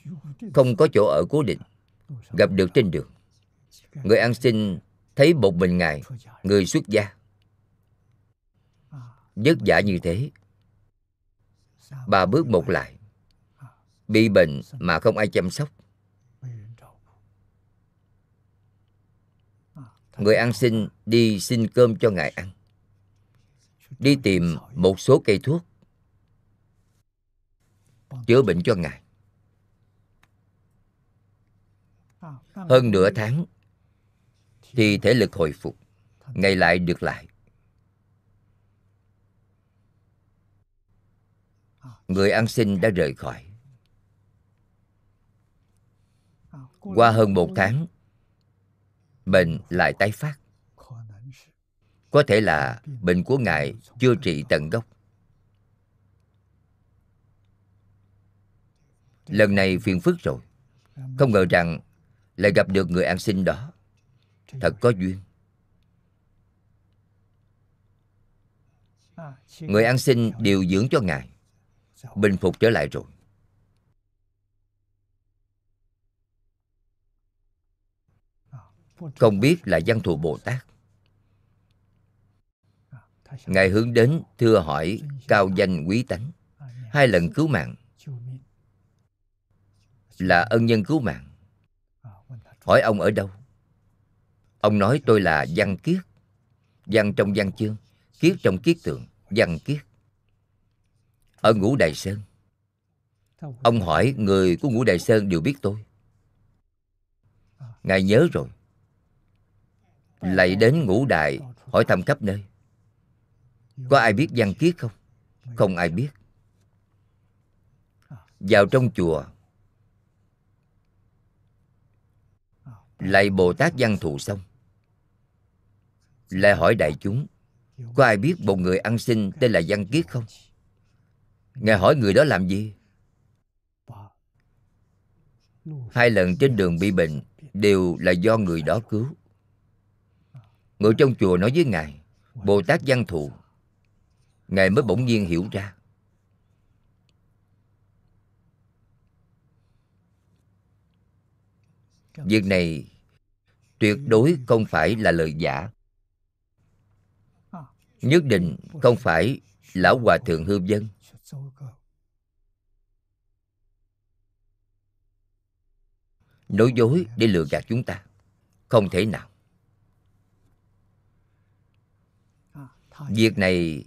Không có chỗ ở cố định. Gặp được trên đường. Người ăn xin thấy một mình ngài, người xuất gia. Vất vả như thế. Ba bước một lại. Bị bệnh mà không ai chăm sóc. Người ăn xin đi xin cơm cho ngài ăn. Đi tìm một số cây thuốc chữa bệnh cho ngài. Hơn nửa tháng, thì thể lực hồi phục ngày lại được lại. Người ăn xin đã rời khỏi. Qua hơn một tháng, bệnh lại tái phát. Có thể là bệnh của ngài chưa trị tận gốc. Lần này phiền phức rồi. Không ngờ rằng lại gặp được người ăn xin đó. Thật có duyên. Người ăn xin điều dưỡng cho ngài. Bình phục trở lại rồi. Không biết là văn thù bồ tát. Ngài hướng đến thưa hỏi cao danh quý tánh. Hai lần cứu mạng là ân nhân cứu mạng. Hỏi ông ở đâu? Ông nói tôi là văn kiết, văn trong văn chương, kiết trong kiết tượng, văn kiết. Ở ngũ đại sơn. Ông hỏi, người của ngũ đại sơn đều biết tôi. Ngài nhớ rồi. Lại đến ngũ đại hỏi thăm khắp nơi. Có ai biết văn kiết không? Không ai biết. Vào trong chùa lại bồ tát văn thù xong. Lại hỏi đại chúng, có ai biết một người ăn xin tên là văn kiết không? Ngài hỏi người đó làm gì? Hai lần trên đường bị bệnh đều là do người đó cứu. Người trong chùa nói với ngài, bồ tát văn thù. Ngài mới bỗng nhiên hiểu ra. Việc này tuyệt đối không phải là lời giả. Nhất định không phải lão hòa thượng hư dân. nói dối để lừa gạt chúng ta. Không thể nào. Việc này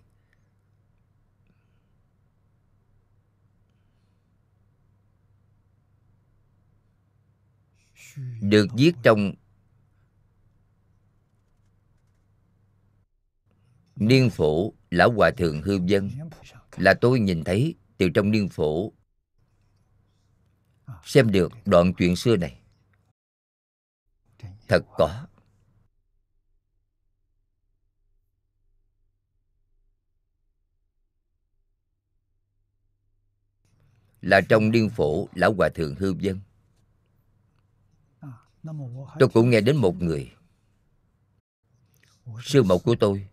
được viết trong niên phổ, lão hòa thượng hư dân là tôi nhìn thấy từ trong niên phổ. Xem được đoạn chuyện xưa này. Thật có. Là trong niên phổ, lão hòa thượng hư dân tôi cũng nghe đến một người. Sư mẫu của tôi.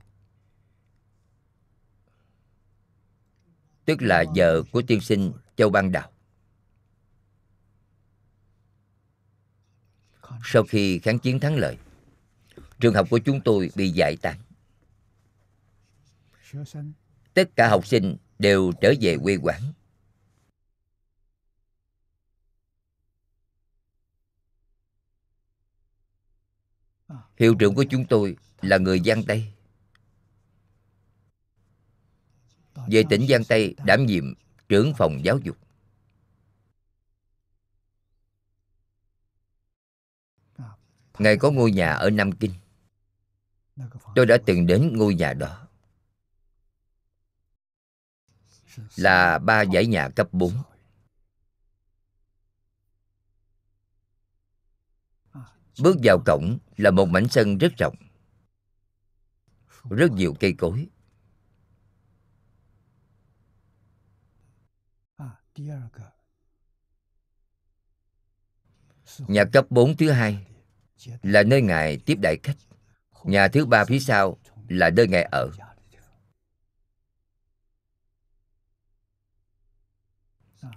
Tức là vợ của tiên sinh châu ban đào. Sau khi kháng chiến thắng lợi, trường học của chúng tôi bị giải tán. Tất cả học sinh đều trở về quê quán. Hiệu trưởng của chúng tôi là người giang tây. Về tỉnh giang tây, đảm nhiệm trưởng phòng giáo dục. Ngài có ngôi nhà ở nam kinh. Tôi đã từng đến ngôi nhà đó. Là ba dãy nhà cấp 4 Bước vào cổng là một mảnh sân rất rộng. Rất nhiều cây cối. Nhà cấp 4 thứ hai là nơi Ngài tiếp đại khách. Nhà thứ ba phía sau là nơi Ngài ở.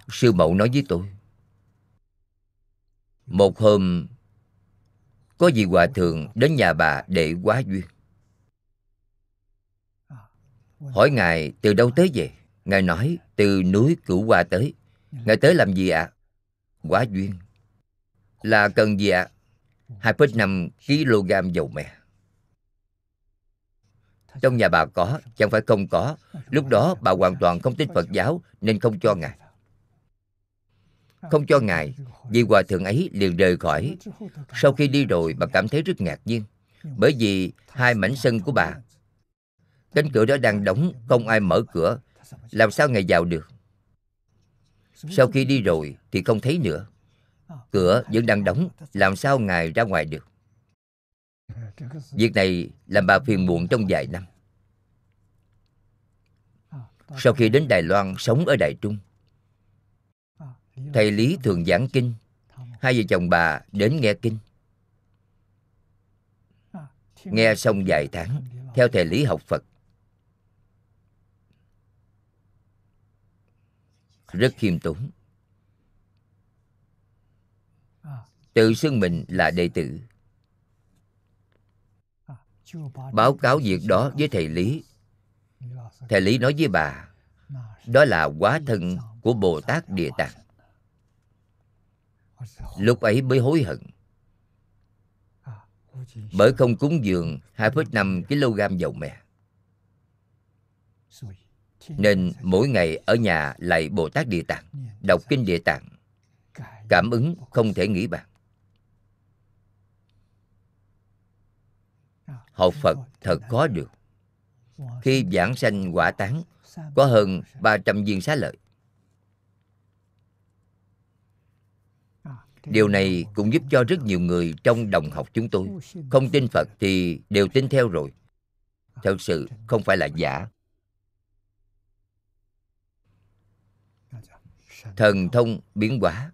Sư mẫu nói với tôi Một hôm Có vị hòa thượng đến nhà bà để quá duyên. Hỏi Ngài từ đâu tới về Ngài nói từ núi Cửu Hoa tới Ngài tới làm gì ạ? À? Quá duyên Là cần gì ạ? À? 2,5 kg dầu mè Trong nhà bà có, chẳng phải không có Lúc đó bà hoàn toàn không tin Phật giáo Nên không cho Ngài Không cho Ngài Vì hòa thượng ấy liền rời khỏi Sau khi đi rồi bà cảm thấy rất ngạc nhiên Bởi vì hai mảnh sân của bà Cánh cửa đó đang đóng Không ai mở cửa làm sao Ngài vào được? Sau khi đi rồi thì không thấy nữa. Cửa vẫn đang đóng, Làm sao Ngài ra ngoài được? Việc này làm bà phiền muộn trong vài năm. Sau khi đến Đài Loan sống ở Đài Trung, Thầy Lý thường giảng kinh. Hai vợ chồng bà đến nghe kinh. Nghe xong vài tháng, Theo thầy Lý học Phật Rất khiêm tốn. Tự xưng mình là đệ tử. Báo cáo việc đó với thầy lý. Thầy lý nói với bà đó là quá thân của bồ tát địa tạng. Lúc ấy mới hối hận. Bởi không cúng dường 2,5 kg dầu mè nên mỗi ngày ở nhà lạy bồ tát địa tạng đọc kinh địa tạng cảm ứng không thể nghĩ bàn học Phật thật khó được. Khi giảng sanh quả tán, có hơn 300 viên xá lợi. Điều này cũng giúp cho rất nhiều người trong đồng học chúng tôi Không tin Phật thì đều tin theo rồi Thật sự không phải là giả Thần thông biến hóa.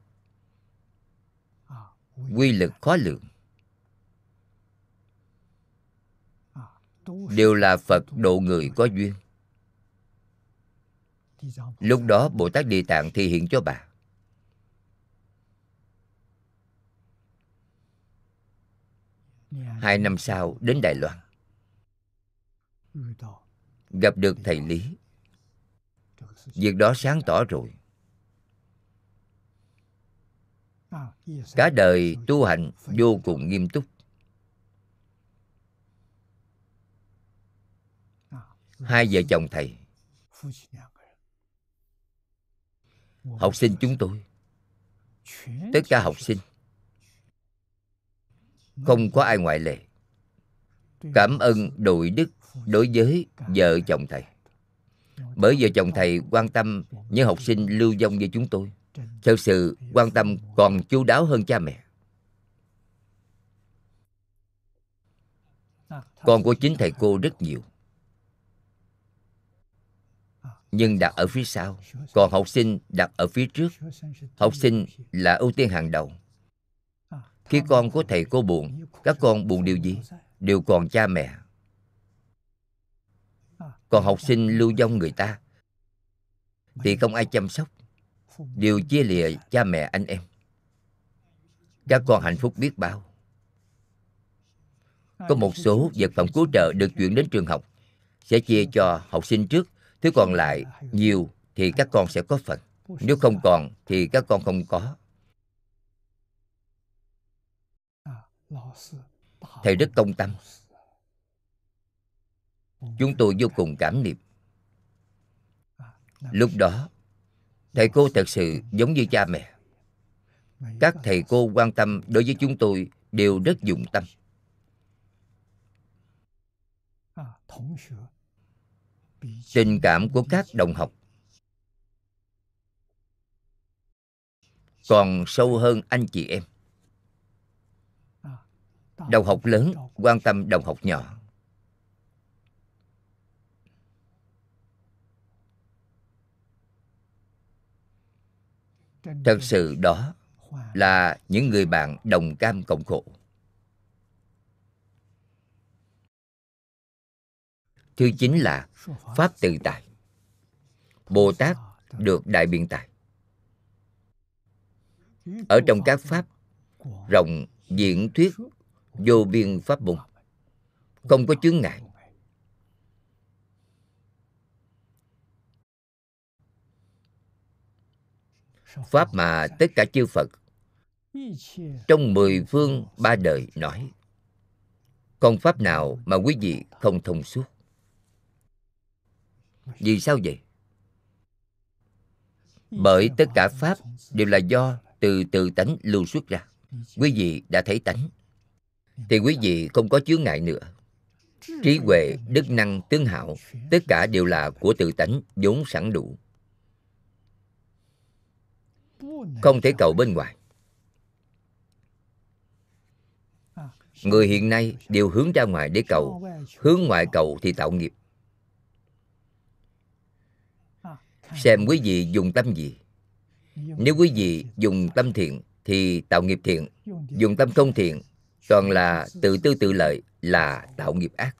Quy lực khó lượng đều là phật độ người có duyên. Lúc đó bồ tát địa tạng thì hiện cho bà. Hai năm sau đến đài loan. Gặp được thầy lý. Việc đó sáng tỏ rồi cả đời tu hành vô cùng nghiêm túc. Hai vợ chồng thầy, học sinh chúng tôi, tất cả học sinh, không có ai ngoại lệ, cảm ơn đội đức đối với vợ chồng thầy. Bởi vợ chồng thầy quan tâm những học sinh lưu vong như chúng tôi thật sự, quan tâm còn chu đáo hơn cha mẹ. Con của chính thầy cô rất nhiều. Nhưng đặt ở phía sau. Còn học sinh đặt ở phía trước. Học sinh là ưu tiên hàng đầu. Khi con của thầy cô buồn, các con buồn điều gì? Đều còn cha mẹ. Còn học sinh lưu vong người ta, thì không ai chăm sóc đều chia lìa cha mẹ anh em. Các con hạnh phúc biết bao. Có một số vật phẩm cứu trợ được chuyển đến trường học. Sẽ chia cho học sinh trước, thứ còn lại nhiều thì các con sẽ có phần. Nếu không còn thì các con không có. Thầy rất công tâm. Chúng tôi vô cùng cảm niệm. Lúc đó thầy cô thật sự giống như cha mẹ. Các thầy cô quan tâm đối với chúng tôi đều rất dụng tâm. Tình cảm của các đồng học còn sâu hơn anh chị em. Đồng học lớn quan tâm đồng học nhỏ. Thật sự đó là những người bạn đồng cam cộng khổ. Thứ chính là pháp tự tại. Bồ tát được đại biện tài ở trong các pháp, rộng diễn thuyết vô biên pháp môn không có chướng ngại. Pháp mà tất cả chư phật trong mười phương ba đời nói còn pháp nào mà quý vị không thông suốt? Vì sao vậy? Bởi tất cả pháp đều là do từ từ tánh lưu xuất ra. Quý vị đã thấy tánh, thì quý vị không có chướng ngại nữa. Trí huệ, đức năng, tướng hảo tất cả đều là của tự tánh vốn sẵn đủ không thể cầu bên ngoài. Người hiện nay đều hướng ra ngoài để cầu. Hướng ngoại cầu thì tạo nghiệp. Xem quý vị dùng tâm gì. Nếu quý vị dùng tâm thiện thì tạo nghiệp thiện. Dùng tâm không thiện toàn là tự tư tự lợi là tạo nghiệp ác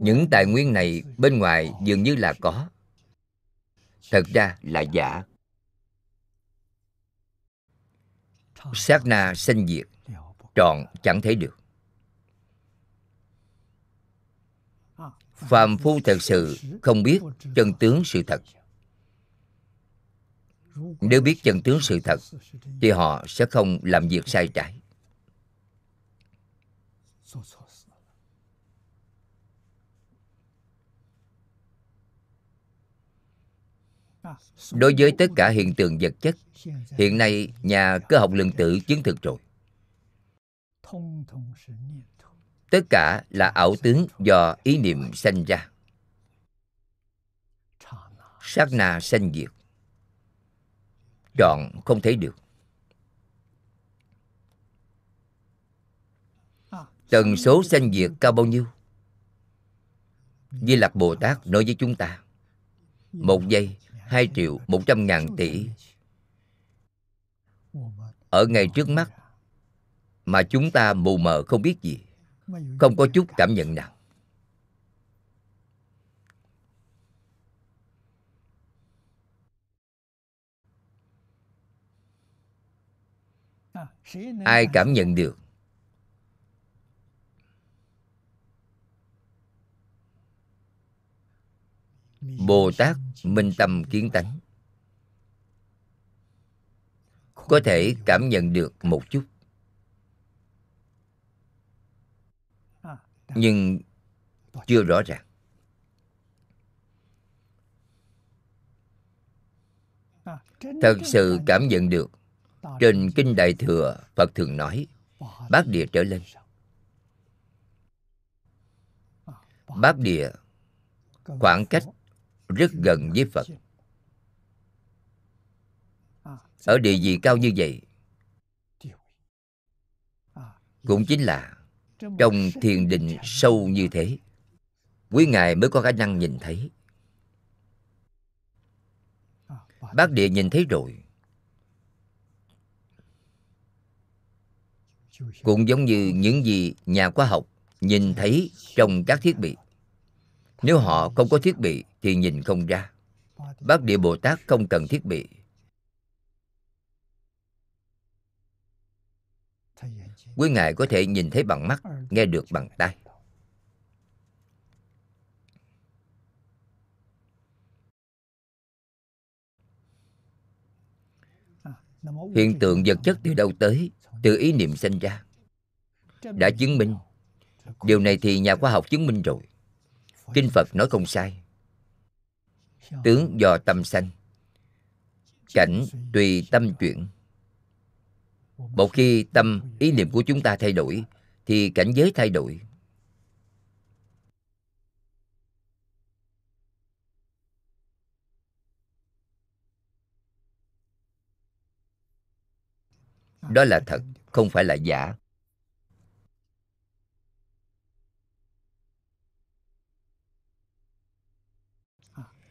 những tài nguyên này bên ngoài dường như là có. Thật ra là giả. Sát na sanh diệt, trọn chẳng thấy được. Phàm phu thật sự không biết chân tướng sự thật. Nếu biết chân tướng sự thật, thì họ sẽ không làm việc sai trái. Đối với tất cả hiện tượng vật chất, hiện nay nhà cơ học lượng tử chứng thực rồi. Tất cả là ảo tướng do ý niệm sanh ra. Sát na sanh diệt. Chọn không thấy được. Tần số sanh diệt cao bao nhiêu? Di lặc bồ tát nói với chúng ta, một giây hai triệu một trăm ngàn tỷ. Ở ngay trước mắt, mà chúng ta mù mờ không biết gì, không có chút cảm nhận nào. Ai cảm nhận được? Bồ tát minh tâm kiến tánh. Có thể cảm nhận được một chút. Nhưng chưa rõ ràng. Thật sự cảm nhận được, trên kinh đại thừa phật thường nói, bát địa trở lên. Bát địa, khoảng cách rất gần với phật. Ở địa vị cao như vậy, cũng chính là trong thiền định sâu như thế, quý ngài mới có khả năng nhìn thấy. Bác địa nhìn thấy rồi, cũng giống như những gì nhà khoa học nhìn thấy trong các thiết bị nếu họ không có thiết bị thì nhìn không ra. Bác địa bồ tát không cần thiết bị. Quý ngài có thể nhìn thấy bằng mắt, nghe được bằng tai. Hiện tượng vật chất từ đâu tới? Từ ý niệm sinh ra. Đã chứng minh. Điều này thì nhà khoa học chứng minh rồi kinh phật nói không sai. Tướng do tâm sanh. Cảnh tùy tâm chuyển. Một khi tâm, ý niệm của chúng ta thay đổi, thì cảnh giới thay đổi. Đó là thật, không phải là giả.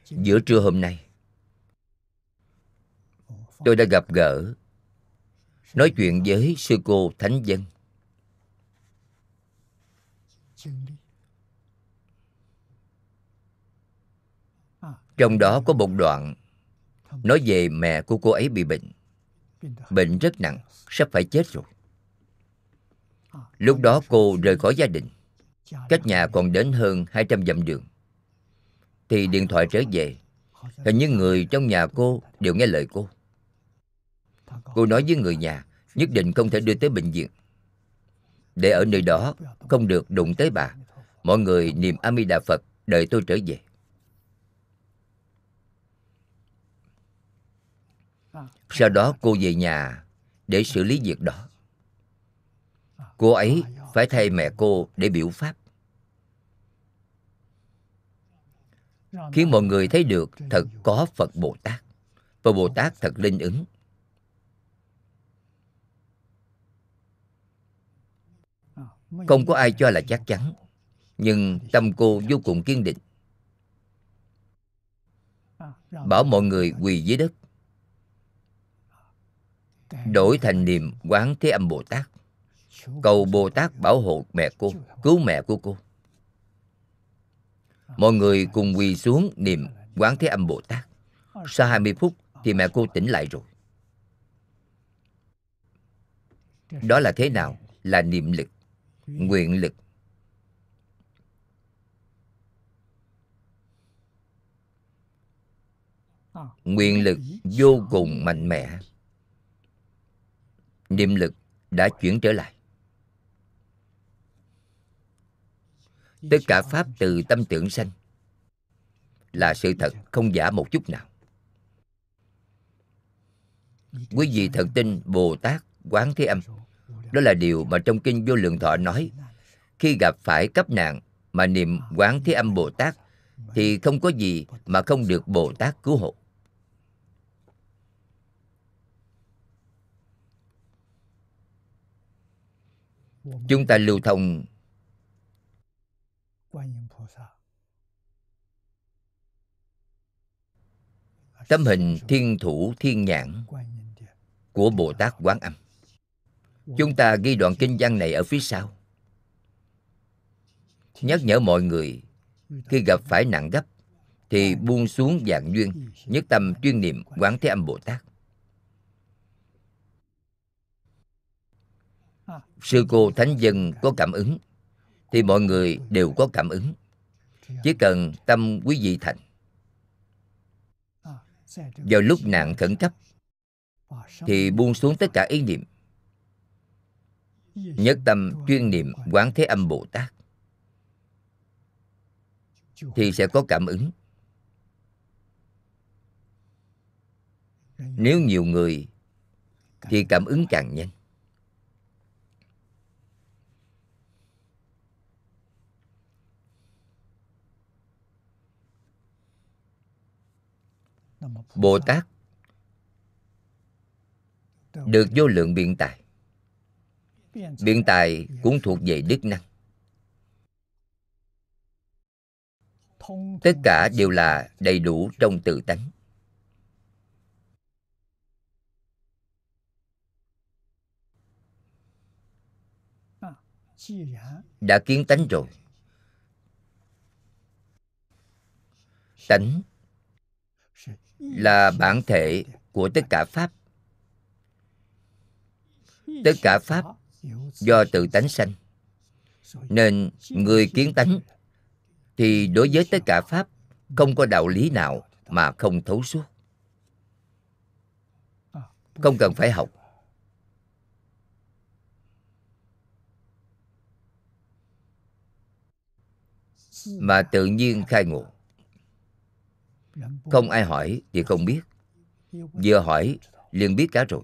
Giữa trưa hôm nay, tôi đã gặp gỡ, nói chuyện với sư cô thánh dân. Trong đó có một đoạn nói về mẹ của cô ấy bị bệnh. Bệnh rất nặng, sắp phải chết rồi. Lúc đó cô rời khỏi gia đình. Cách nhà còn đến hơn 200 dặm đường thì điện thoại trở về. Hình như người trong nhà cô đều nghe lời cô. Cô nói với người nhà, nhất định không thể đưa tới bệnh viện. Để ở nơi đó, không được đụng tới bà. Mọi người niệm a di đà phật, đợi tôi trở về. Sau đó cô về nhà để xử lý việc đó. Cô ấy phải thay mẹ cô để biểu pháp. Khiến mọi người thấy được thật có phật bồ tát. Và bồ tát thật linh ứng. Không có ai cho là chắc chắn nhưng tâm cô vô cùng kiên định. Bảo mọi người quỳ dưới đất. Đổi thành niệm quán thế âm bồ tát. Cầu bồ tát bảo hộ mẹ cô cứu mẹ của cô mọi người cùng quỳ xuống niệm quán thế âm bồ tát sau 20 phút thì mẹ cô tỉnh lại rồi. Đó là thế nào? Là niệm lực, nguyện lực. Nguyện lực vô cùng mạnh mẽ. Niệm lực đã chuyển trở lại. Tất cả pháp từ tâm tưởng sanh là sự thật, không giả một chút nào. Quý vị thật tin bồ tát quán thế âm. Đó là điều mà trong kinh vô lượng thọ nói, khi gặp phải cấp nạn mà niệm quán thế âm bồ tát thì không có gì mà không được bồ tát cứu hộ. Chúng ta lưu thông 观音菩萨。Tấm hình thiên thủ, thiên nhãn của bồ tát quán âm. Chúng ta ghi đoạn kinh văn này ở phía sau. Nhắc nhở mọi người, khi gặp phải nặng gấp, thì buông xuống dạng duyên, nhất tâm chuyên niệm quán thế âm bồ tát. Sư cô thánh dân có cảm ứng thì mọi người đều có cảm ứng. Chỉ cần tâm quý vị thành. Vào lúc nạn khẩn cấp, thì buông xuống tất cả ý niệm. Nhất tâm chuyên niệm quán thế âm bồ tát, thì sẽ có cảm ứng. Nếu nhiều người, thì cảm ứng càng nhanh. Bồ tát. Được vô lượng biện tài. Biện tài cũng thuộc về đức năng. Tất cả đều là đầy đủ trong tự tánh. Đã kiến tánh rồi. Tánh là bản thể của tất cả pháp. Tất cả pháp do tự tánh sanh. Nên người kiến tánh thì đối với tất cả pháp không có đạo lý nào mà không thấu suốt. Không cần phải học. Mà tự nhiên khai ngộ không ai hỏi thì không biết. Vừa hỏi, liền biết cả rồi.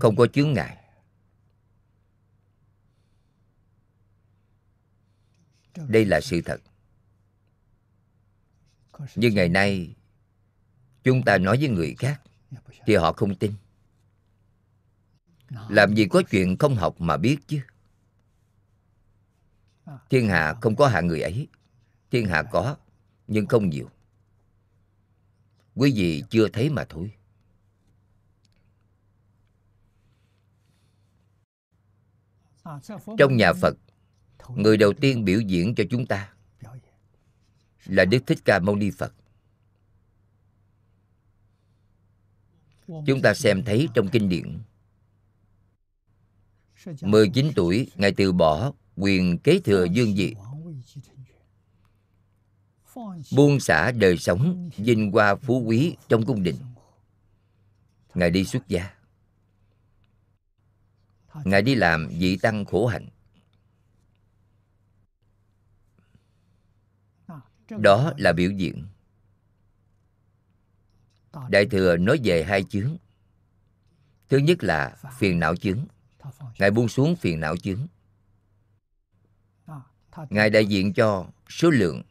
Không có chướng ngại. Đây là sự thật. Nhưng ngày nay, chúng ta nói với người khác, thì họ không tin. Làm gì có chuyện không học mà biết chứ thiên hạ không có hạng người ấy. Thiên hạ có, nhưng không nhiều. Quý vị chưa thấy mà thôi. Trong nhà phật, người đầu tiên biểu diễn cho chúng ta là đức thích ca mâu ni phật. Chúng ta xem thấy trong kinh điển. 19 tuổi, ngài từ bỏ quyền kế thừa dương vị. Buông xả đời sống, vinh hoa phú quý trong cung đình. Ngài đi xuất gia. Ngài đi làm vị tăng khổ hạnh. Đó là biểu diễn. Đại thừa nói về hai chướng. Thứ nhất là phiền não chướng. Ngài buông xuống phiền não chướng ngài đại diện cho số lượng,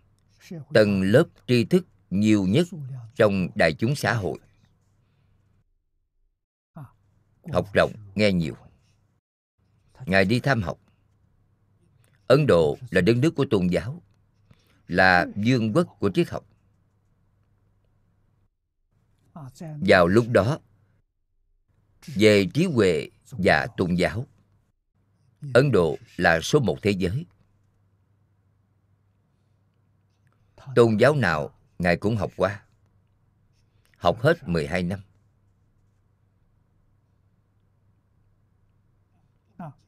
tầng lớp tri thức nhiều nhất trong đại chúng xã hội. Học rộng, nghe nhiều. Ngài đi tham học. Ấn độ là đất nước của tôn giáo, là vương quốc của triết học. Vào lúc đó, về trí huệ và tôn giáo, ấn độ là số một thế giới. Tôn giáo nào, ngài cũng học qua. Học hết 12 năm.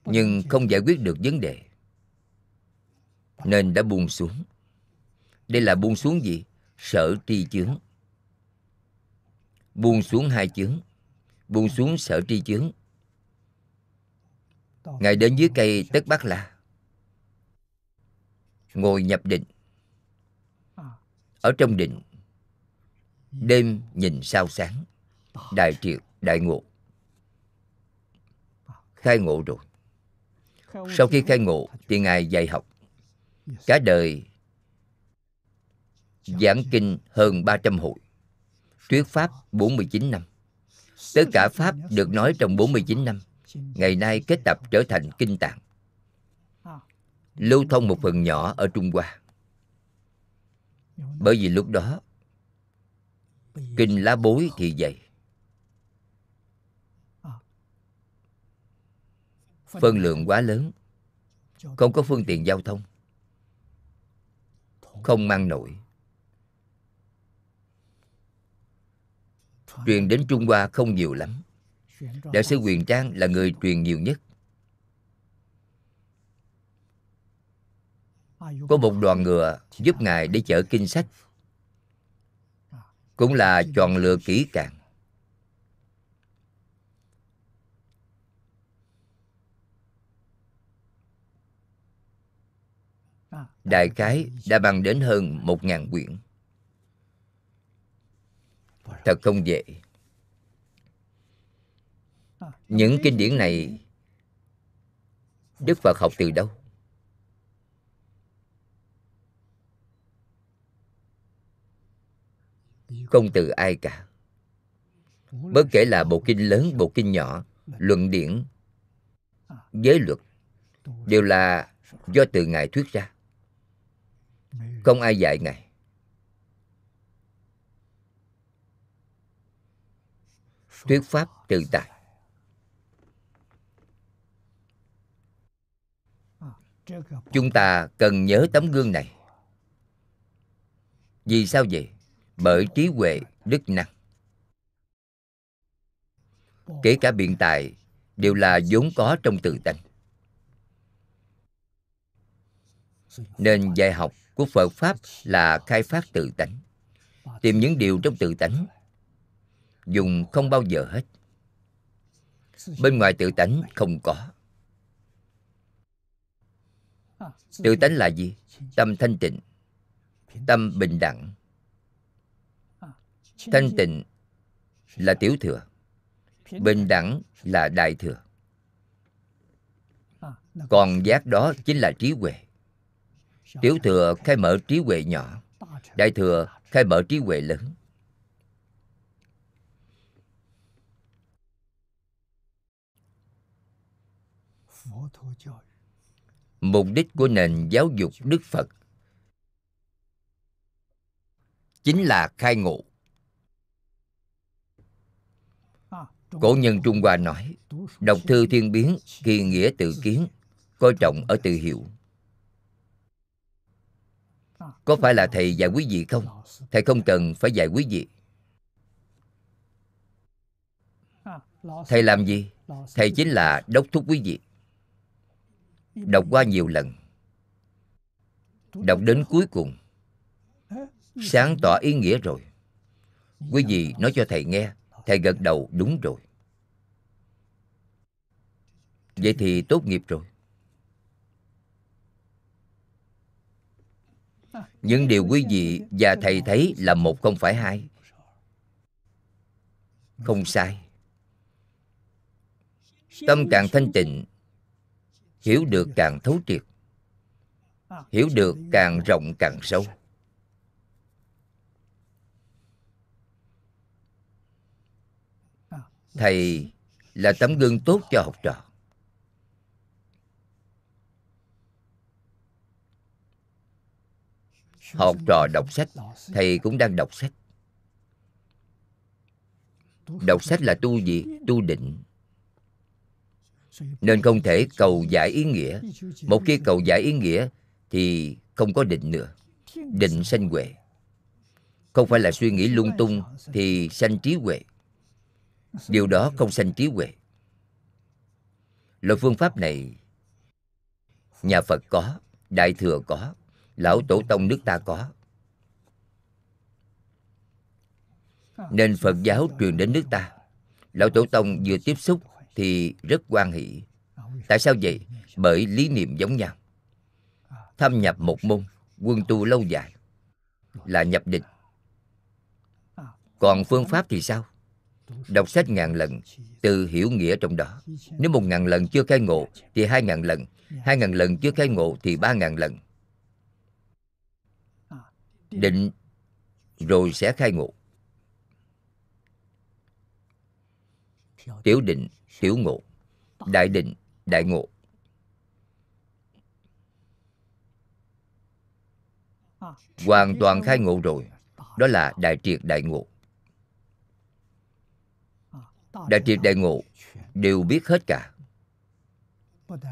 Nhưng không giải quyết được vấn đề, nên đã buông xuống. Đây là buông xuống gì? Sở tri chướng. Buông xuống hai chướng, buông xuống sở tri chướng. Ngài đến dưới cây tất bát la, ngồi nhập định ở trong định đêm nhìn sao sáng, đại triệt đại ngộ. Khai ngộ rồi. Sau khi khai ngộ thì ngài dạy học. Cả đời giảng kinh hơn 300 hội, thuyết pháp 49 năm. Tất cả pháp được nói trong 49 năm, ngày nay kết tập trở thành kinh tạng. Lưu thông một phần nhỏ ở trung hoa bởi vì lúc đó, kinh lá bối thì vậy phân lượng quá lớn, không có phương tiện giao thông, không mang nổi. Truyền đến trung hoa không nhiều lắm. Đại sư quyền trang là người truyền nhiều nhất. Có một đoàn ngựa giúp ngài để chở kinh sách. Cũng là chọn lựa kỹ càng. Đại khái đã bằng đến hơn một ngàn quyển. Thật không dễ. Những kinh điển này, đức phật học từ đâu? Không từ ai cả. Bất kể là bộ kinh lớn, bộ kinh nhỏ, luận điển, giới luật, đều là do từ ngài thuyết ra. Không ai dạy ngài. Thuyết pháp tự tại. Chúng ta cần nhớ tấm gương này. Vì sao vậy? Bởi trí huệ đức năng. Kể cả biện tài đều là vốn có trong tự tánh. Nên dạy học của phật pháp là khai phát tự tánh, tìm những điều trong tự tánh, dùng không bao giờ hết. Bên ngoài tự tánh không có. Tự tánh là gì? Tâm thanh tịnh, tâm bình đẳng thanh tịnh là tiểu thừa bình đẳng là đại thừa. Còn giác đó chính là trí huệ. Tiểu thừa khai mở trí huệ nhỏ, đại thừa khai mở trí huệ lớn. Mục đích của nền giáo dục đức phật chính là khai ngộ. Cổ nhân trung hoa nói, đọc thư thiên biến kỳ nghĩa tự kiến, coi trọng ở tự hiểu có phải là thầy dạy quý vị không? Thầy không cần phải dạy quý vị. Thầy làm gì? Thầy chính là đốc thúc quý vị. Đọc qua nhiều lần. Đọc đến cuối cùng. Sáng tỏ ý nghĩa rồi. Quý vị nói cho thầy nghe thầy gật đầu, đúng rồi. Vậy thì tốt nghiệp rồi. Những điều quý vị và thầy thấy là một không phải hai. Không sai. Tâm càng thanh tịnh, hiểu được càng thấu triệt. Hiểu được càng rộng càng sâu. Thầy là tấm gương tốt cho học trò. Học trò đọc sách, thầy cũng đang đọc sách. Đọc sách là tu gì tu định. Nên không thể cầu giải ý nghĩa. Một khi cầu giải ý nghĩa thì không có định nữa. Định sanh huệ. Không phải là suy nghĩ lung tung thì sanh trí huệ điều đó không sanh trí huệ. Loại phương pháp này, nhà phật có, đại thừa có, lão tổ tông nước ta có. Nên phật giáo truyền đến nước ta. Lão tổ tông vừa tiếp xúc thì rất quan hỷ. Tại sao vậy? Bởi lý niệm giống nhau. Thâm nhập một môn, quân tu lâu dài, là nhập định còn phương pháp thì sao? Đọc sách ngàn lần, từ hiểu nghĩa trong đó. Nếu một ngàn lần chưa khai ngộ, thì hai ngàn lần. Hai ngàn lần chưa khai ngộ, thì ba ngàn lần. Định rồi sẽ khai ngộ. Tiểu định, tiểu ngộ. Đại định, đại ngộ. Hoàn toàn khai ngộ rồi. Đó là đại triệt đại ngộ đại triệt đại ngộ, đều biết hết cả.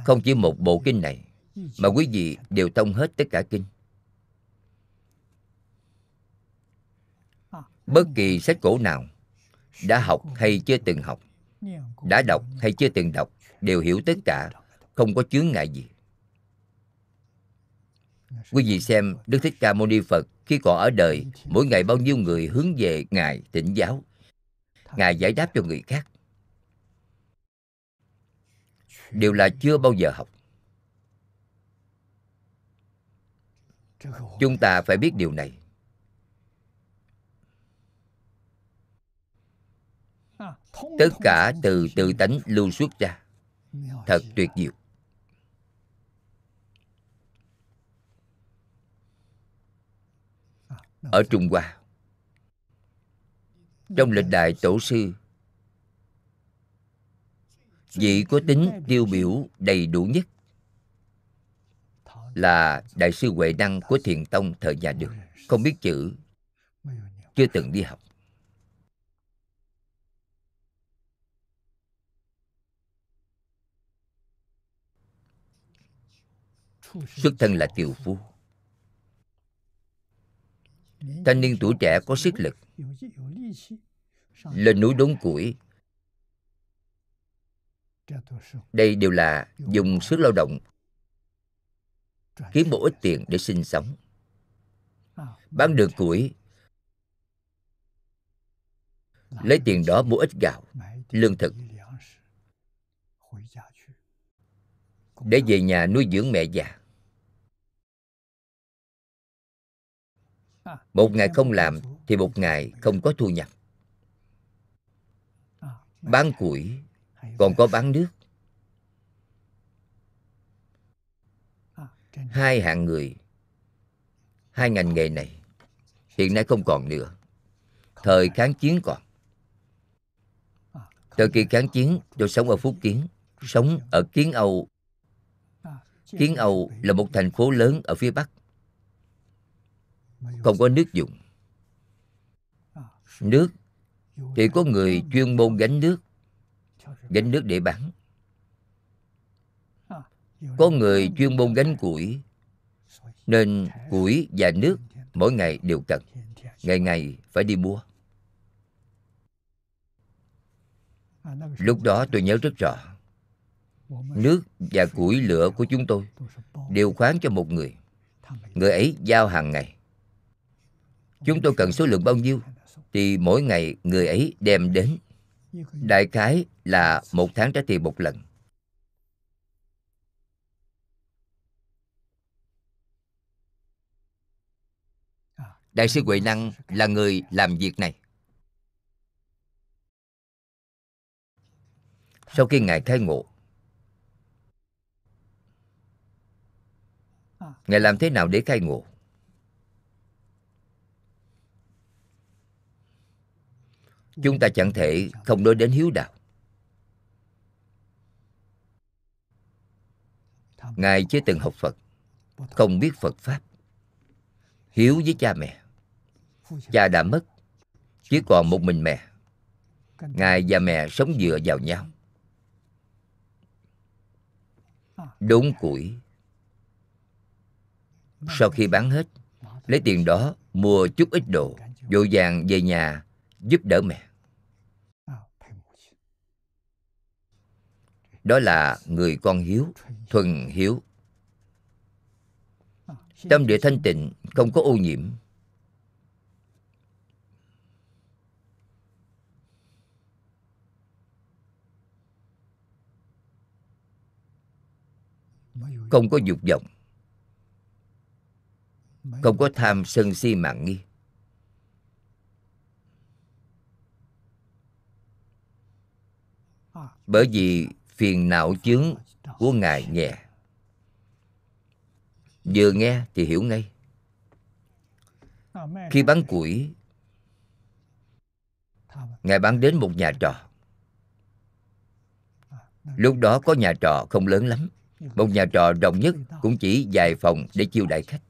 Không chỉ một bộ kinh này, mà quý vị đều thông hết tất cả kinh. Bất kỳ sách cổ nào, đã học hay chưa từng học, đã đọc hay chưa từng đọc, đều hiểu tất cả, không có chướng ngại gì. Quý vị xem đức thích ca mâu ni phật khi còn ở đời, mỗi ngày bao nhiêu người hướng về ngài thỉnh giáo? Ngài giải đáp cho người khác. Đều là chưa bao giờ học. Chúng ta phải biết điều này. Tất cả từ tự tánh lưu xuất ra. Thật tuyệt diệu. Ở trung hoa trong lịch đại tổ sư. Vị có tính tiêu biểu đầy đủ nhất là đại sư huệ năng của thiền tông thời nhà đường không biết chữ, chưa từng đi học. Xuất thân là tiều phu. Thanh niên tuổi trẻ có sức lực lên núi đốn củi. đây đều là dùng sức lao động kiếm một ít tiền để sinh sống. Bán được củi. Lấy tiền đó mua ít gạo lương thực. để về nhà nuôi dưỡng mẹ già một ngày không làm thì một ngày không có thu nhập. Bán củi, còn có bán nước. Hai hạng người, hai ngành nghề này hiện nay không còn nữa. Thời kháng chiến còn. Thời kỳ kháng chiến, tôi sống ở phúc kiến, sống ở kiến âu. Kiến âu là một thành phố lớn ở phía bắc không có nước dùng. Nước thì có người chuyên môn gánh nước gánh nước để bán. Có người chuyên môn gánh củi, nên củi và nước mỗi ngày đều cần. Ngày ngày phải đi mua. Lúc đó tôi nhớ rất rõ, nước và củi lửa của chúng tôi đều khoán cho một người. Người ấy giao hàng ngày chúng tôi cần số lượng bao nhiêu thì mỗi ngày người ấy đem đến. Đại khái là một tháng trả tiền một lần. Đại sư huệ năng là người làm việc này. Sau khi ngài khai ngộ, ngài làm thế nào để khai ngộ? Chúng ta chẳng thể không nói đến hiếu đạo. Ngài chưa từng học phật, không biết phật pháp. Hiếu với cha mẹ. Cha đã mất, chỉ còn một mình mẹ. Ngài và mẹ sống dựa vào nhau. Đốn củi. Sau khi bán hết, lấy tiền đó mua chút ít đồ, vội vàng về nhà giúp đỡ mẹ. Đó là người con hiếu, thuần hiếu. Tâm địa thanh tịnh, không có ô nhiễm. Không có dục vọng. Không có tham sân si mạng nghi. Bởi vì phiền não chướng của ngài nhẹ. Vừa nghe thì hiểu ngay. Khi bán củi, ngài bán đến một nhà trọ. Lúc đó có nhà trọ không lớn lắm. Một nhà trọ rộng nhất cũng chỉ vài phòng để chiêu đại khách.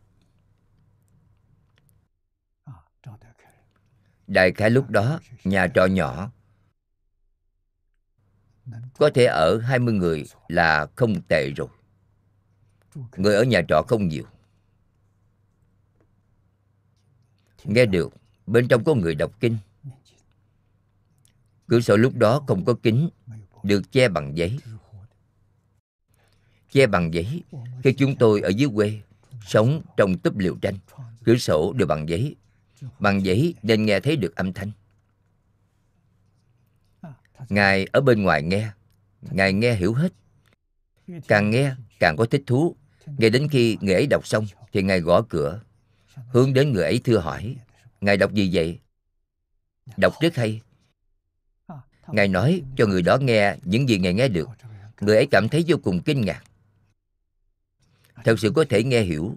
Đại khái lúc đó, nhà trọ nhỏ có thể ở 20 người là không tệ rồi. Người ở nhà trọ không nhiều. Nghe được, Bên trong có người đọc kinh. Cửa sổ lúc đó không có kính, Được che bằng giấy. Che bằng giấy, Khi chúng tôi ở dưới quê, sống trong túp liều tranh, cửa sổ đều bằng giấy. Bằng giấy nên nghe thấy được âm thanh ngài ở bên ngoài nghe. Ngài nghe hiểu hết. Càng nghe càng có thích thú. Nghe đến khi người ấy đọc xong thì ngài gõ cửa. hướng đến người ấy thưa hỏi ngài đọc gì vậy? đọc rất hay. Ngài nói cho người đó nghe những gì ngài nghe được. người ấy cảm thấy vô cùng kinh ngạc. Thật sự có thể nghe hiểu.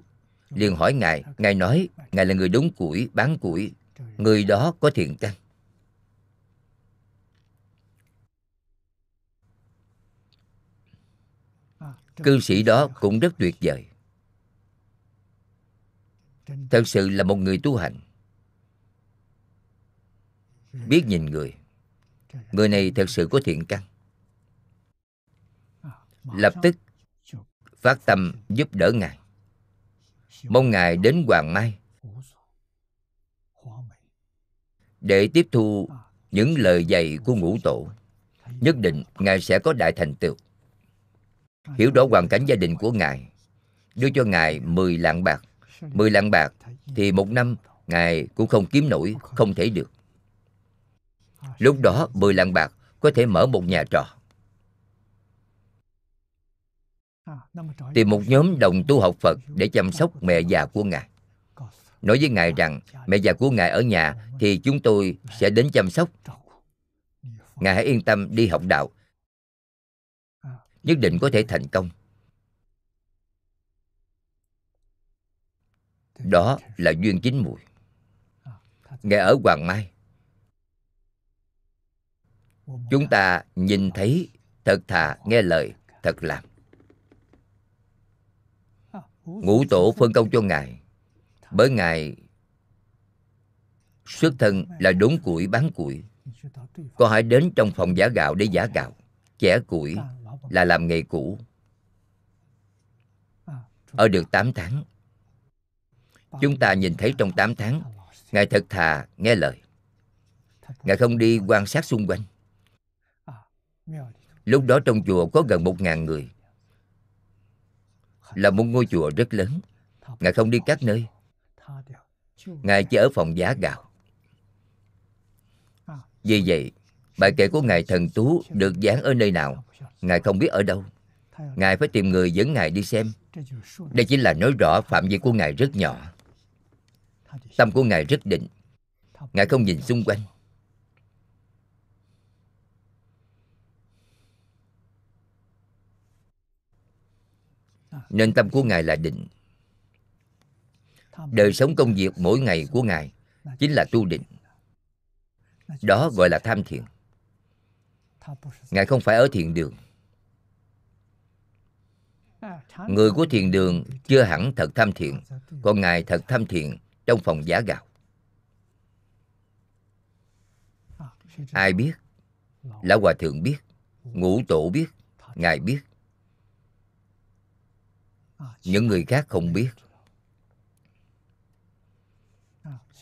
liền hỏi ngài ngài nói ngài là người đốn củi bán củi. người đó có thiện căn cư sĩ đó cũng rất tuyệt vời. Thật sự là một người tu hành. Biết nhìn người. Người này thật sự có thiện căn. Lập tức, phát tâm giúp đỡ ngài. Mong ngài đến hoàng mai để tiếp thu những lời dạy của ngũ tổ. Nhất định ngài sẽ có đại thành tựu hiểu rõ hoàn cảnh gia đình của ngài đưa cho ngài 10 lạng bạc 10 lạng bạc thì một năm ngài cũng không kiếm nổi, không thể được lúc đó 10 lạng bạc có thể mở một nhà trọ tìm một nhóm đồng tu học Phật để chăm sóc mẹ già của Ngài. Nói với Ngài rằng, mẹ già của Ngài ở nhà thì chúng tôi sẽ đến chăm sóc. Ngài hãy yên tâm đi học đạo. Nhất định có thể thành công. Đó là duyên chính mùi. Ngài ở Hoàng Mai. Chúng ta nhìn thấy thật thà nghe lời, thật làm ngũ tổ phân công cho ngài bởi ngài xuất thân là đốn củi bán củi có hãy đến trong phòng giả gạo để giả gạo chẻ củi là làm nghề cũ. Ở được 8 tháng, chúng ta nhìn thấy trong 8 tháng, ngài thật thà nghe lời. Ngài không đi quan sát xung quanh. Lúc đó trong chùa có gần một ngàn người. Là một ngôi chùa rất lớn. Ngài không đi các nơi. Ngài chỉ ở phòng giá gạo. Vì vậy, bài kệ của ngài thần tú được dán ở nơi nào? Ngài không biết ở đâu. Ngài phải tìm người dẫn ngài đi xem. Đây chỉ là nói rõ phạm vi của ngài rất nhỏ. Tâm của ngài rất định. Ngài không nhìn xung quanh. Nên tâm của ngài là định. Đời sống công việc mỗi ngày của ngài chính là tu định. Đó gọi là tham thiền ngài không phải ở thiền đường. Người của thiền đường chưa hẳn thật tham thiền, còn ngài thật tham thiền trong phòng giả gạo. Ai biết? Lão hòa thượng biết. Ngũ tổ biết. Ngài biết. Những người khác không biết.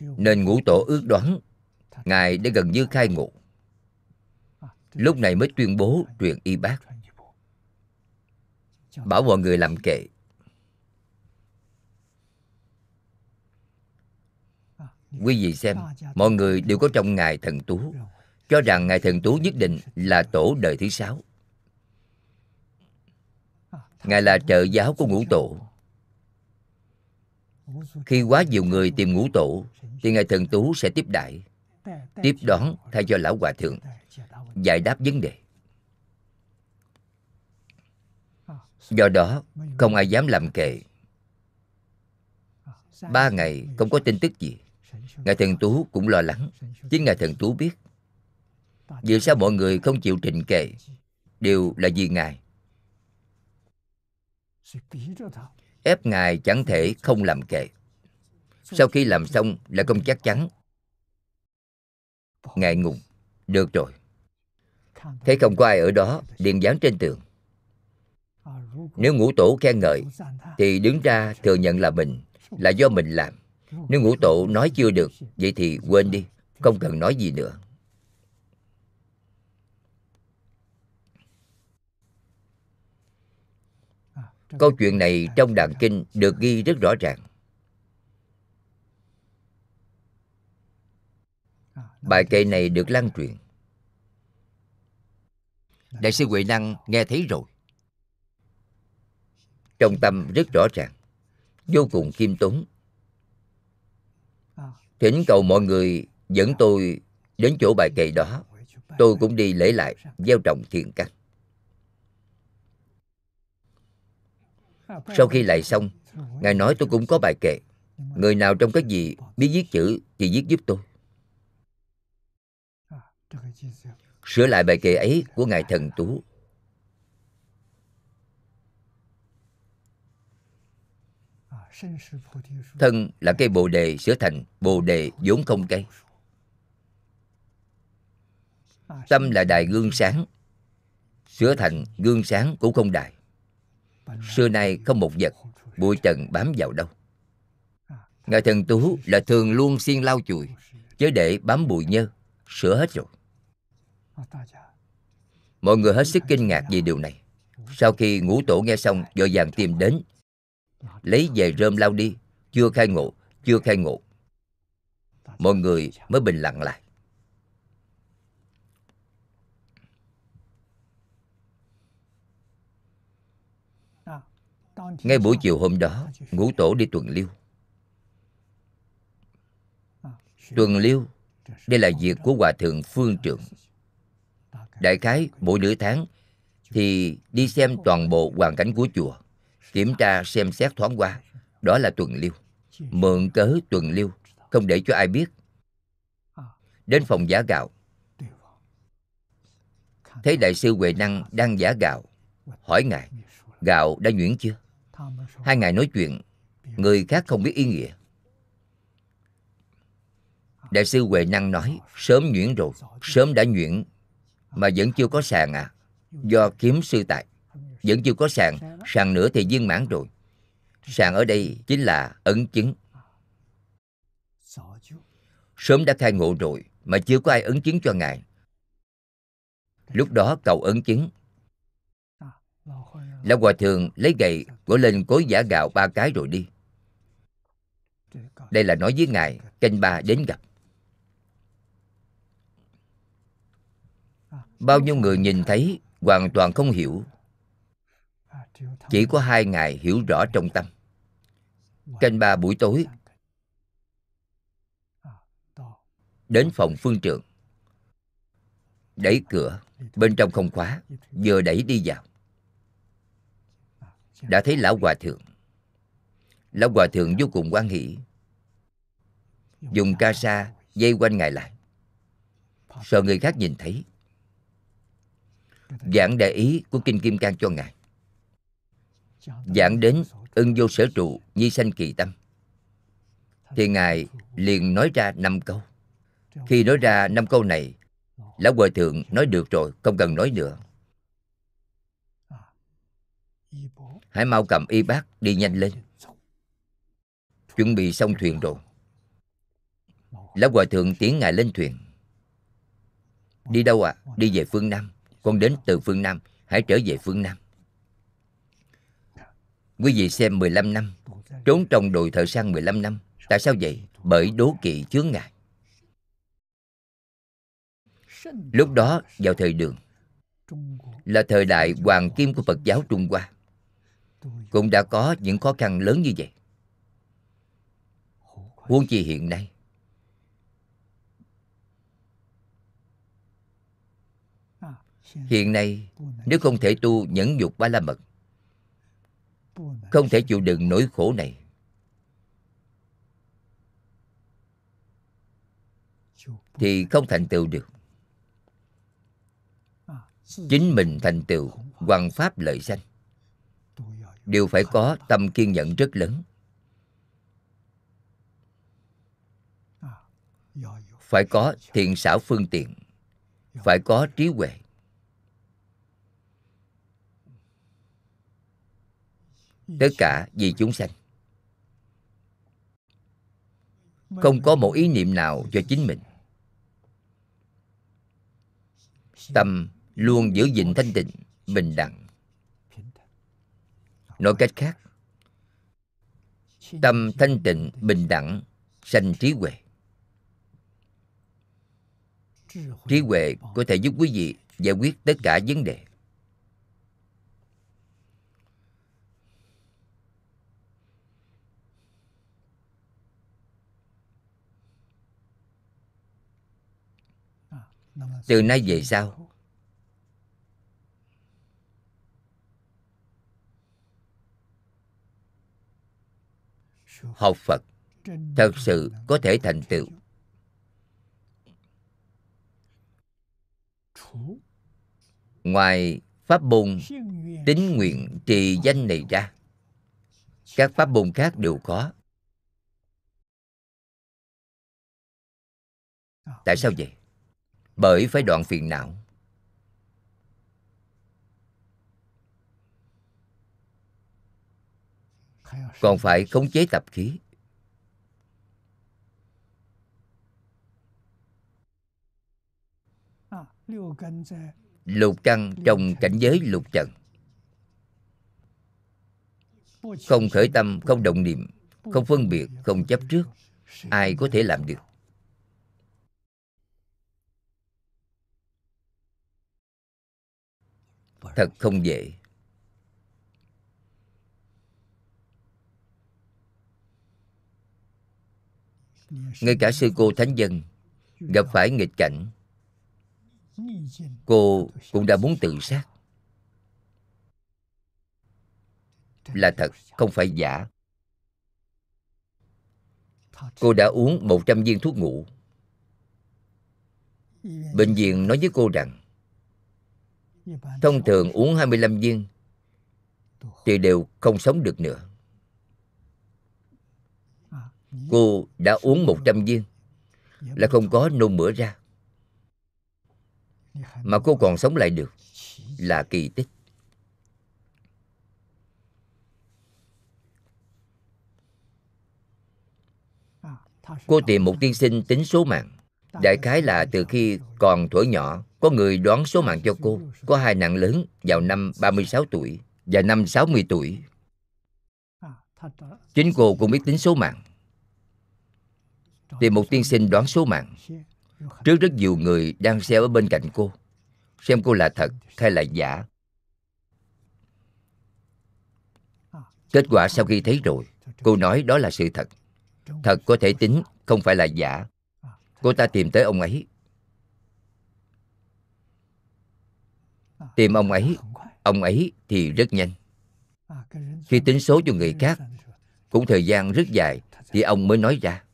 Nên ngũ tổ ước đoán ngài đã gần như khai ngộ lúc này mới tuyên bố truyền y bác. Bảo mọi người làm kệ. Quý vị xem, mọi người đều có trong ngài thần tú. Cho rằng ngài thần tú nhất định là tổ đời thứ sáu. Ngài là trợ giáo của ngũ tổ. Khi quá nhiều người tìm ngũ tổ, thì ngài thần tú sẽ tiếp đại. Tiếp đón thay cho lão hòa thượng giải đáp vấn đề. Do đó, không ai dám làm kệ. Ba ngày không có tin tức gì. Ngài thần tú cũng lo lắng, chính ngài thần tú biết. Vì sao mọi người không chịu trình kệ? Đều là vì ngài. Ép ngài chẳng thể không làm kệ. Sau khi làm xong là không chắc chắn. Ngài ngùng được rồi thấy không có ai ở đó, liền dán trên tường. Nếu ngũ tổ khen ngợi, thì đứng ra thừa nhận là mình, là do mình làm. Nếu ngũ tổ nói chưa được, vậy thì quên đi, không cần nói gì nữa. Câu chuyện này trong đàn kinh được ghi rất rõ ràng. Bài kệ này được lan truyền đại sư huệ năng nghe thấy rồi. Trong tâm rất rõ ràng, vô cùng khiêm tốn. Thỉnh cầu mọi người dẫn tôi đến chỗ bài kệ đó. Tôi cũng đi lễ lại gieo trồng thiện căn. Sau khi lại xong, ngài nói tôi cũng có bài kệ. Người nào trong các gì biết viết chữ thì viết giúp tôi sửa lại bài kệ ấy của ngài thần tú. Thân là cây bồ đề sửa thành bồ đề vốn không cây. Tâm là đài gương sáng, sửa thành gương sáng cũng không đài. Xưa nay không một vật, bụi trần bám vào đâu. Ngài thần tú là thường luôn xiên lau chùi chứ để bám bụi nhơ, sửa hết rồi mọi người hết sức kinh ngạc vì điều này. Sau khi ngũ tổ nghe xong, vội vàng tìm đến. Lấy về rơm lau đi. Chưa khai ngộ, chưa khai ngộ. Mọi người mới bình lặng lại. Ngay buổi chiều hôm đó, ngũ tổ đi tuần liêu. Tuần liêu, đây là việc của hòa thượng phương trưởng đại khái mỗi nửa tháng, thì đi xem toàn bộ hoàn cảnh của chùa, kiểm tra xem xét thoáng qua. Đó là tuần liêu mượn cớ tuần liêu không để cho ai biết. Đến phòng giả gạo. Thấy đại sư huệ năng đang giả gạo, hỏi ngài, gạo đã nhuyễn chưa? Hai ngài nói chuyện, người khác không biết ý nghĩa. Đại sư huệ năng nói, sớm nhuyễn rồi, sớm đã nhuyễn mà vẫn chưa có sàn à. Do kiếm sư tại vẫn chưa có sàn. Sàn nữa thì viên mãn rồi. Sàn ở đây chính là ấn chứng. Sớm đã khai ngộ rồi, mà chưa có ai ấn chứng cho ngài. Lúc đó cầu ấn chứng. Lão hòa thượng lấy gậy, gõ lên cối giả gạo ba cái rồi đi. Đây là nói với ngài, canh ba đến gặp. Bao nhiêu người nhìn thấy, hoàn toàn không hiểu. Chỉ có hai ngài hiểu rõ trong tâm. Canh ba buổi tối, đến phòng phương trượng đẩy cửa, bên trong không khóa, vừa đẩy đi vào. Đã thấy lão hòa thượng. Lão hòa thượng vô cùng quan hỷ. Dùng ca sa dây quanh ngài lại. Sợ người khác nhìn thấy giảng đại ý của kinh kim cang cho ngài. Giảng đến ưng vô sở trụ, nhi sanh kỳ tâm. Thì ngài liền nói ra năm câu. Khi nói ra năm câu này, lão hòa thượng nói được rồi, không cần nói nữa. Hãy mau cầm y bát đi nhanh lên. Chuẩn bị xong thuyền rồi. Lão hòa thượng tiến ngài lên thuyền. Đi đâu ạ? À? đi về phương nam con đến từ phương nam, hãy trở về phương nam. Quý vị xem 15 năm, trốn trong đồi thợ săn 15 năm, tại sao vậy? Bởi đố kỵ chướng ngại. Lúc đó, vào thời đường, là thời đại hoàng kim của phật giáo trung hoa, cũng đã có những khó khăn lớn như vậy. Huống chi hiện nay hiện nay, nếu không thể tu, nhẫn dục ba la mật, không thể chịu đựng nỗi khổ này. Thì không thành tựu được. Chính mình thành tựu hoàng pháp lợi sanh. Đều phải có tâm kiên nhẫn rất lớn. Phải có thiện xảo phương tiện, phải có trí huệ. Tất cả vì chúng sanh. Không có một ý niệm nào cho chính mình. Tâm luôn giữ gìn thanh tịnh, bình đẳng. Nói cách khác, tâm thanh tịnh, bình đẳng sanh trí huệ. Trí huệ có thể giúp quý vị giải quyết tất cả vấn đề. Từ nay về sau, học phật thật sự có thể thành tựu. Ngoài pháp môn tín nguyện trì danh này ra, các pháp môn khác đều có. Tại sao vậy? Bởi phải đoạn phiền não. Còn phải khống chế tập khí. Lục căn trong cảnh giới lục trần. Không khởi tâm, không động niệm, không phân biệt, không chấp trước, ai có thể làm được? Thật không dễ. Ngay cả sư cô thánh dân gặp phải nghịch cảnh, cô cũng đã muốn tự sát. Là thật, không phải giả. Cô đã uống 100 viên thuốc ngủ. Bệnh viện nói với cô rằng thông thường uống 25 viên thì đều không sống được nữa. Cô đã uống 100 viên là không có nôn mửa ra. Mà cô còn sống lại được là kỳ tích. Cô tìm một tiên sinh tính số mạng. Đại khái là từ khi còn tuổi nhỏ có người đoán số mạng cho cô. Có hai nặng lớn vào năm 36 tuổi và năm 60 tuổi. Chính cô cũng biết tính số mạng. Tìm một tiên sinh đoán số mạng. Trước rất nhiều người đang xem ở bên cạnh cô. Xem cô là thật hay là giả. Kết quả sau khi thấy rồi, cô nói đó là sự thật. Thật có thể tính, không phải là giả. Cô ta tìm tới ông ấy. Tìm ông ấy. Ông ấy thì rất nhanh. Khi tính số cho người khác, cũng thời gian rất dài thì ông mới nói ra.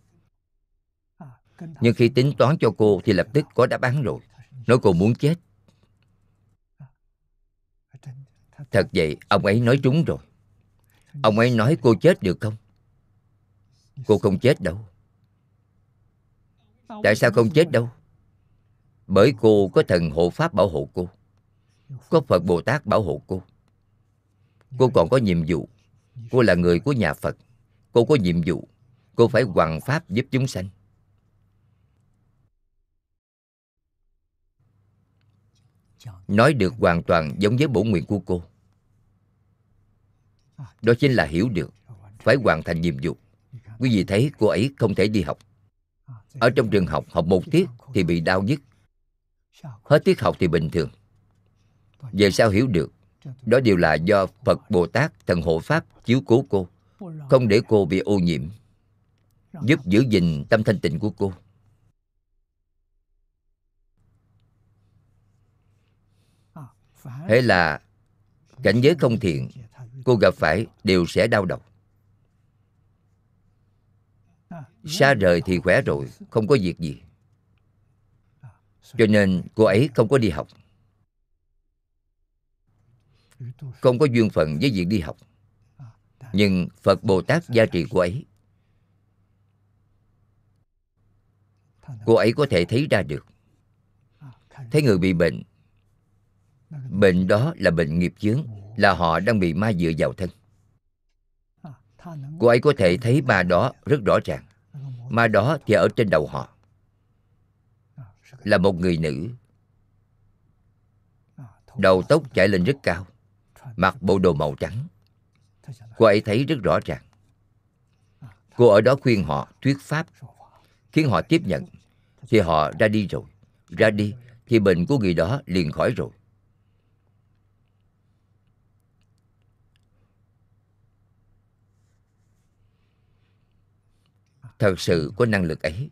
Nhưng khi tính toán cho cô thì lập tức có đáp án rồi. Nói cô muốn chết. Thật vậy, ông ấy nói trúng rồi. Ông ấy nói cô chết được không? Cô không chết đâu. Tại sao không chết đâu? Bởi cô có thần hộ pháp bảo hộ cô có phật bồ tát bảo hộ cô. Cô còn có nhiệm vụ. Cô là người của nhà phật. Cô có nhiệm vụ. Cô phải hoàn pháp giúp chúng sanh. Nói được hoàn toàn giống với bổ nguyện của cô. Đó chính là hiểu được. Phải hoàn thành nhiệm vụ. Quý vị thấy cô ấy không thể đi học. Ở trong trường học học một tiết thì bị đau nhức. Hết tiết học thì bình thường về sao hiểu được, đó đều là do phật bồ tát, thần hộ pháp chiếu cố cô. Không để cô bị ô nhiễm, giúp giữ gìn tâm thanh tịnh của cô. Thế là cảnh giới không thiện, cô gặp phải đều sẽ đau đầu. Xa rời thì khỏe rồi, không có việc gì. Cho nên cô ấy không có đi học không có duyên phận với việc đi học. Nhưng phật bồ tát gia trì cô ấy. Cô ấy có thể thấy ra được. Thấy người bị bệnh. Bệnh đó là bệnh nghiệp chướng, là họ đang bị ma dựa vào thân. Cô ấy có thể thấy ma đó rất rõ ràng. Ma đó thì ở trên đầu họ. Là một người nữ. Đầu tóc chạy lên rất cao mặc bộ đồ màu trắng. Cô ấy thấy rất rõ ràng. Cô ở đó khuyên họ thuyết pháp. Khiến họ tiếp nhận, thì họ ra đi rồi. Ra đi, thì bệnh của người đó liền khỏi rồi. Thật sự có năng lực ấy.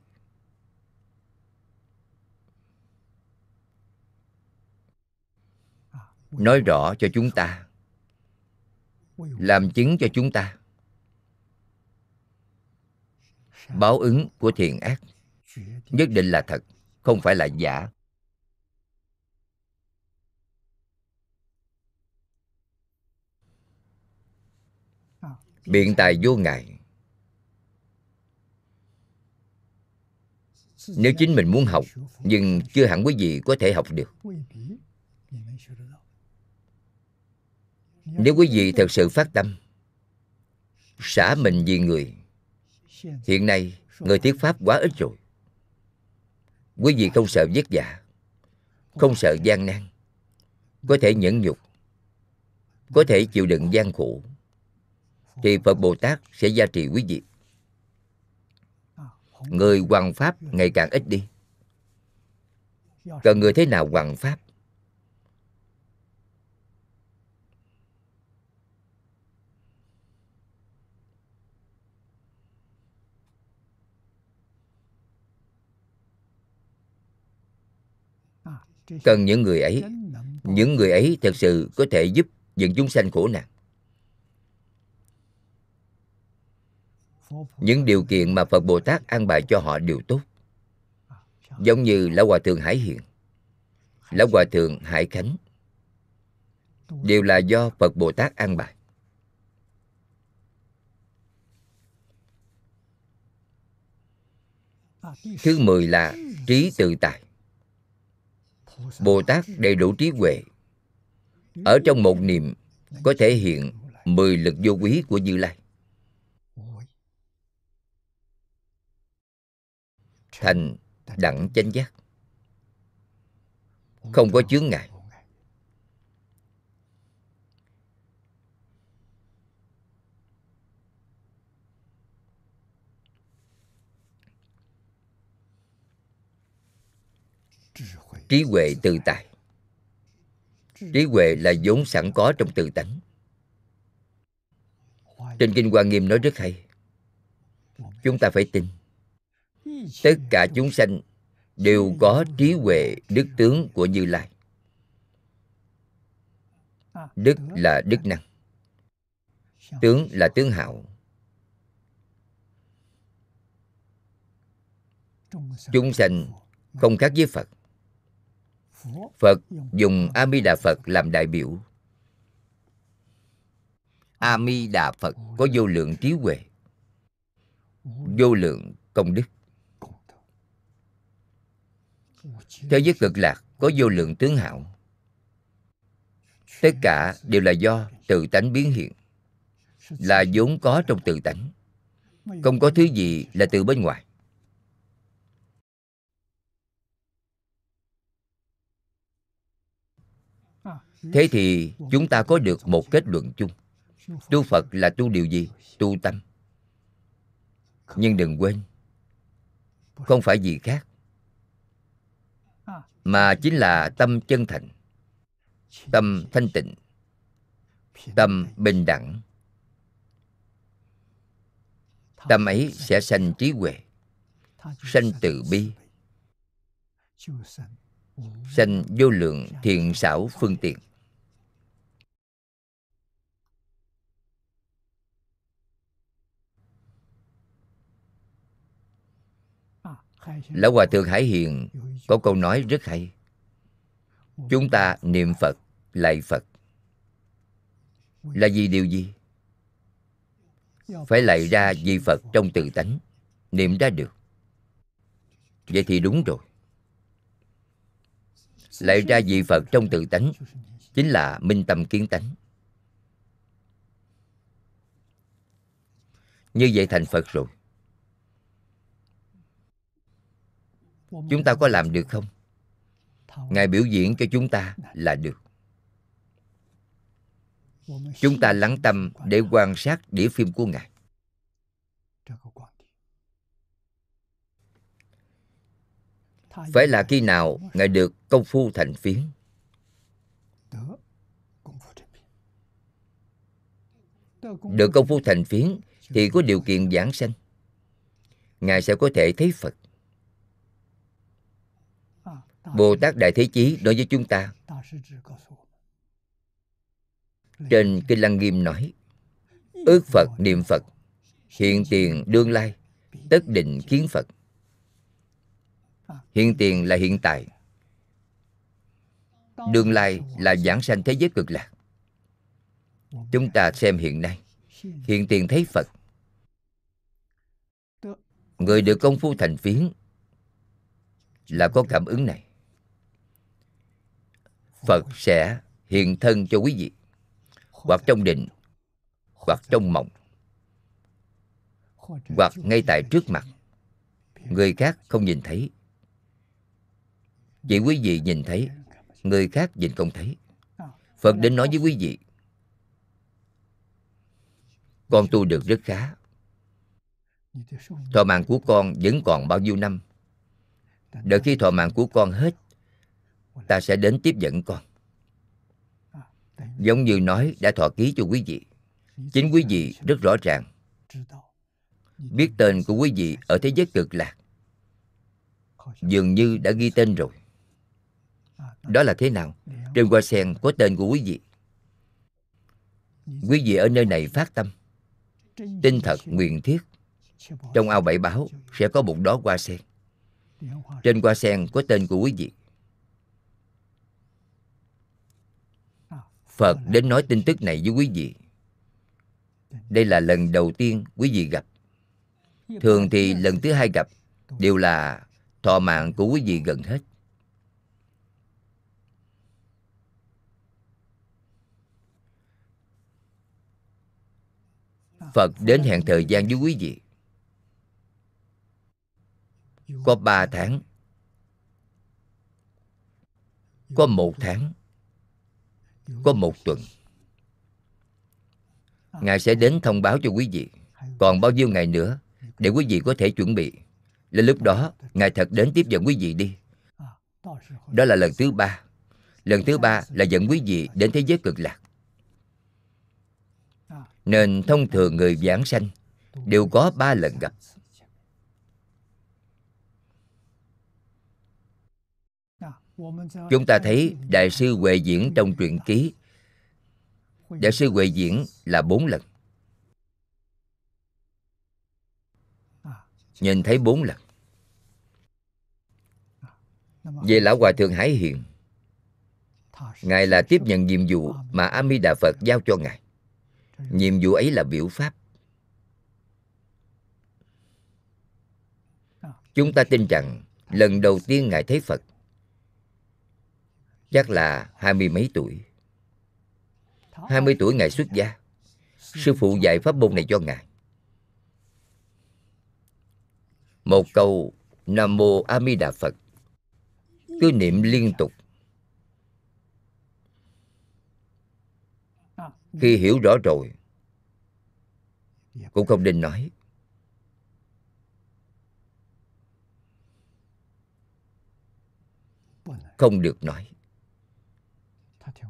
Nói rõ cho chúng ta. Làm chứng cho chúng ta. Báo ứng của thiện ác. Nhất định là thật, không phải là giả. Biện tài vô ngại. Nếu chính mình muốn học, nhưng chưa hẳn quý vị có thể học được nếu quý vị thật sự phát tâm, xả mình vì người, hiện nay người thuyết pháp quá ít rồi. Quý vị không sợ vất vả, không sợ gian nan. Có thể nhẫn nhục, có thể chịu đựng gian khổ, thì phật bồ tát sẽ gia trì quý vị. Người hoàng pháp ngày càng ít đi. Cần người thế nào hoàng pháp? Cần những người ấy, những người ấy thật sự có thể giúp những chúng sanh khổ nạn. Những điều kiện mà phật bồ tát an bài cho họ đều tốt. Giống như lão hòa thượng hải hiền, lão hòa thượng hải khánh, đều là do phật bồ tát an bài. Thứ mười là trí tự tại bồ tát đầy đủ trí huệ. Ở trong một niệm có thể hiện mười lực vô quý của như lai. Thành đẳng chánh giác. Không có chướng ngại. Trí huệ tự tại trí huệ là vốn sẵn có trong tự tánh. Trên kinh hoa nghiêm nói rất hay. Chúng ta phải tin. Tất cả chúng sanh đều có trí huệ đức tướng của như lai. Đức là đức năng. Tướng là tướng hảo. Chúng sanh không khác với phật phật dùng a di đà phật làm đại biểu. A di đà phật có vô lượng trí huệ, vô lượng công đức. Thế giới cực lạc có vô lượng tướng hảo. Tất cả đều là do tự tánh biến hiện, là vốn có trong tự tánh. Không có thứ gì là từ bên ngoài. Thế thì chúng ta có được một kết luận chung. Tu phật là tu điều gì? Tu tâm. Nhưng đừng quên, không phải gì khác, mà chính là tâm chân thành, tâm thanh tịnh, tâm bình đẳng. Tâm ấy sẽ sanh trí huệ, sanh từ bi, sanh vô lượng thiện xảo phương tiện. Lão hòa thượng hải hiền có câu nói rất hay. Chúng ta niệm phật, lạy phật. Là vì điều gì? Phải lạy ra vì phật trong tự tánh, niệm ra được. Vậy thì đúng rồi. Lạy ra vì phật trong tự tánh chính là minh tâm kiến tánh. Như vậy thành phật rồi. Chúng ta có làm được không? Ngài biểu diễn cho chúng ta là được. Chúng ta lắng tâm để quan sát đĩa phim của ngài. Phải là khi nào ngài được công phu thành phiến? Được công phu thành phiến thì có điều kiện giảng sanh. Ngài sẽ có thể thấy phật bồ tát đại thế chí đối với chúng ta. Trên kinh lăng nghiêm nói ước phật niệm phật hiện tiền đương lai tất định kiến phật. Hiện tiền là hiện tại. Đương lai là giảng sanh thế giới cực lạc. Chúng ta xem hiện nay hiện tiền thấy phật. Người được công phu thành phiến là có cảm ứng này phật sẽ hiện thân cho quý vị. Hoặc trong định, hoặc trong mộng. Hoặc ngay tại trước mặt. Người khác không nhìn thấy. Chỉ quý vị nhìn thấy, người khác nhìn không thấy. Phật đến nói với quý vị, con tu được rất khá. Thọ mạng của con vẫn còn bao nhiêu năm? Đợi khi thọ mạng của con hết ta sẽ đến tiếp dẫn con. Giống như nói đã thọ ký cho quý vị. Chính quý vị rất rõ ràng. Biết tên của quý vị ở thế giới cực lạc. Dường như đã ghi tên rồi. Đó là thế nào? Trên hoa sen có tên của quý vị. Quý vị ở nơi này phát tâm. Tinh thật nguyện thiết. Trong ao bảy báo sẽ có một đó hoa sen. Trên hoa sen có tên của quý vị phật đến nói tin tức này với quý vị. Đây là lần đầu tiên quý vị gặp. Thường thì lần thứ hai gặp đều là thọ mạng của quý vị gần hết. Phật đến hẹn thời gian với quý vị. Có ba tháng. Có một tháng có một tuần, ngài sẽ đến thông báo cho quý vị. Còn bao nhiêu ngày nữa, để quý vị có thể chuẩn bị. Lên lúc đó, ngài thật đến tiếp dẫn quý vị đi. Đó là lần thứ ba. Lần thứ ba là dẫn quý vị đến thế giới cực lạc. Nên thông thường người giảng sanh đều có ba lần gặp. Chúng ta thấy đại sư huệ diễn trong truyện ký. Đại sư huệ diễn là bốn lần. Nhìn thấy bốn lần. Về lão hòa thượng hải hiền, ngài là tiếp nhận nhiệm vụ mà a di đà phật giao cho ngài. Nhiệm vụ ấy là biểu pháp. Chúng ta tin rằng lần đầu tiên ngài thấy phật chắc là hai mươi mấy tuổi. Hai mươi tuổi ngài xuất gia. Sư phụ dạy pháp môn này cho ngài. Một câu, nam mô a di đà phật. Cứ niệm liên tục. Khi hiểu rõ rồi, cũng không nên nói. Không được nói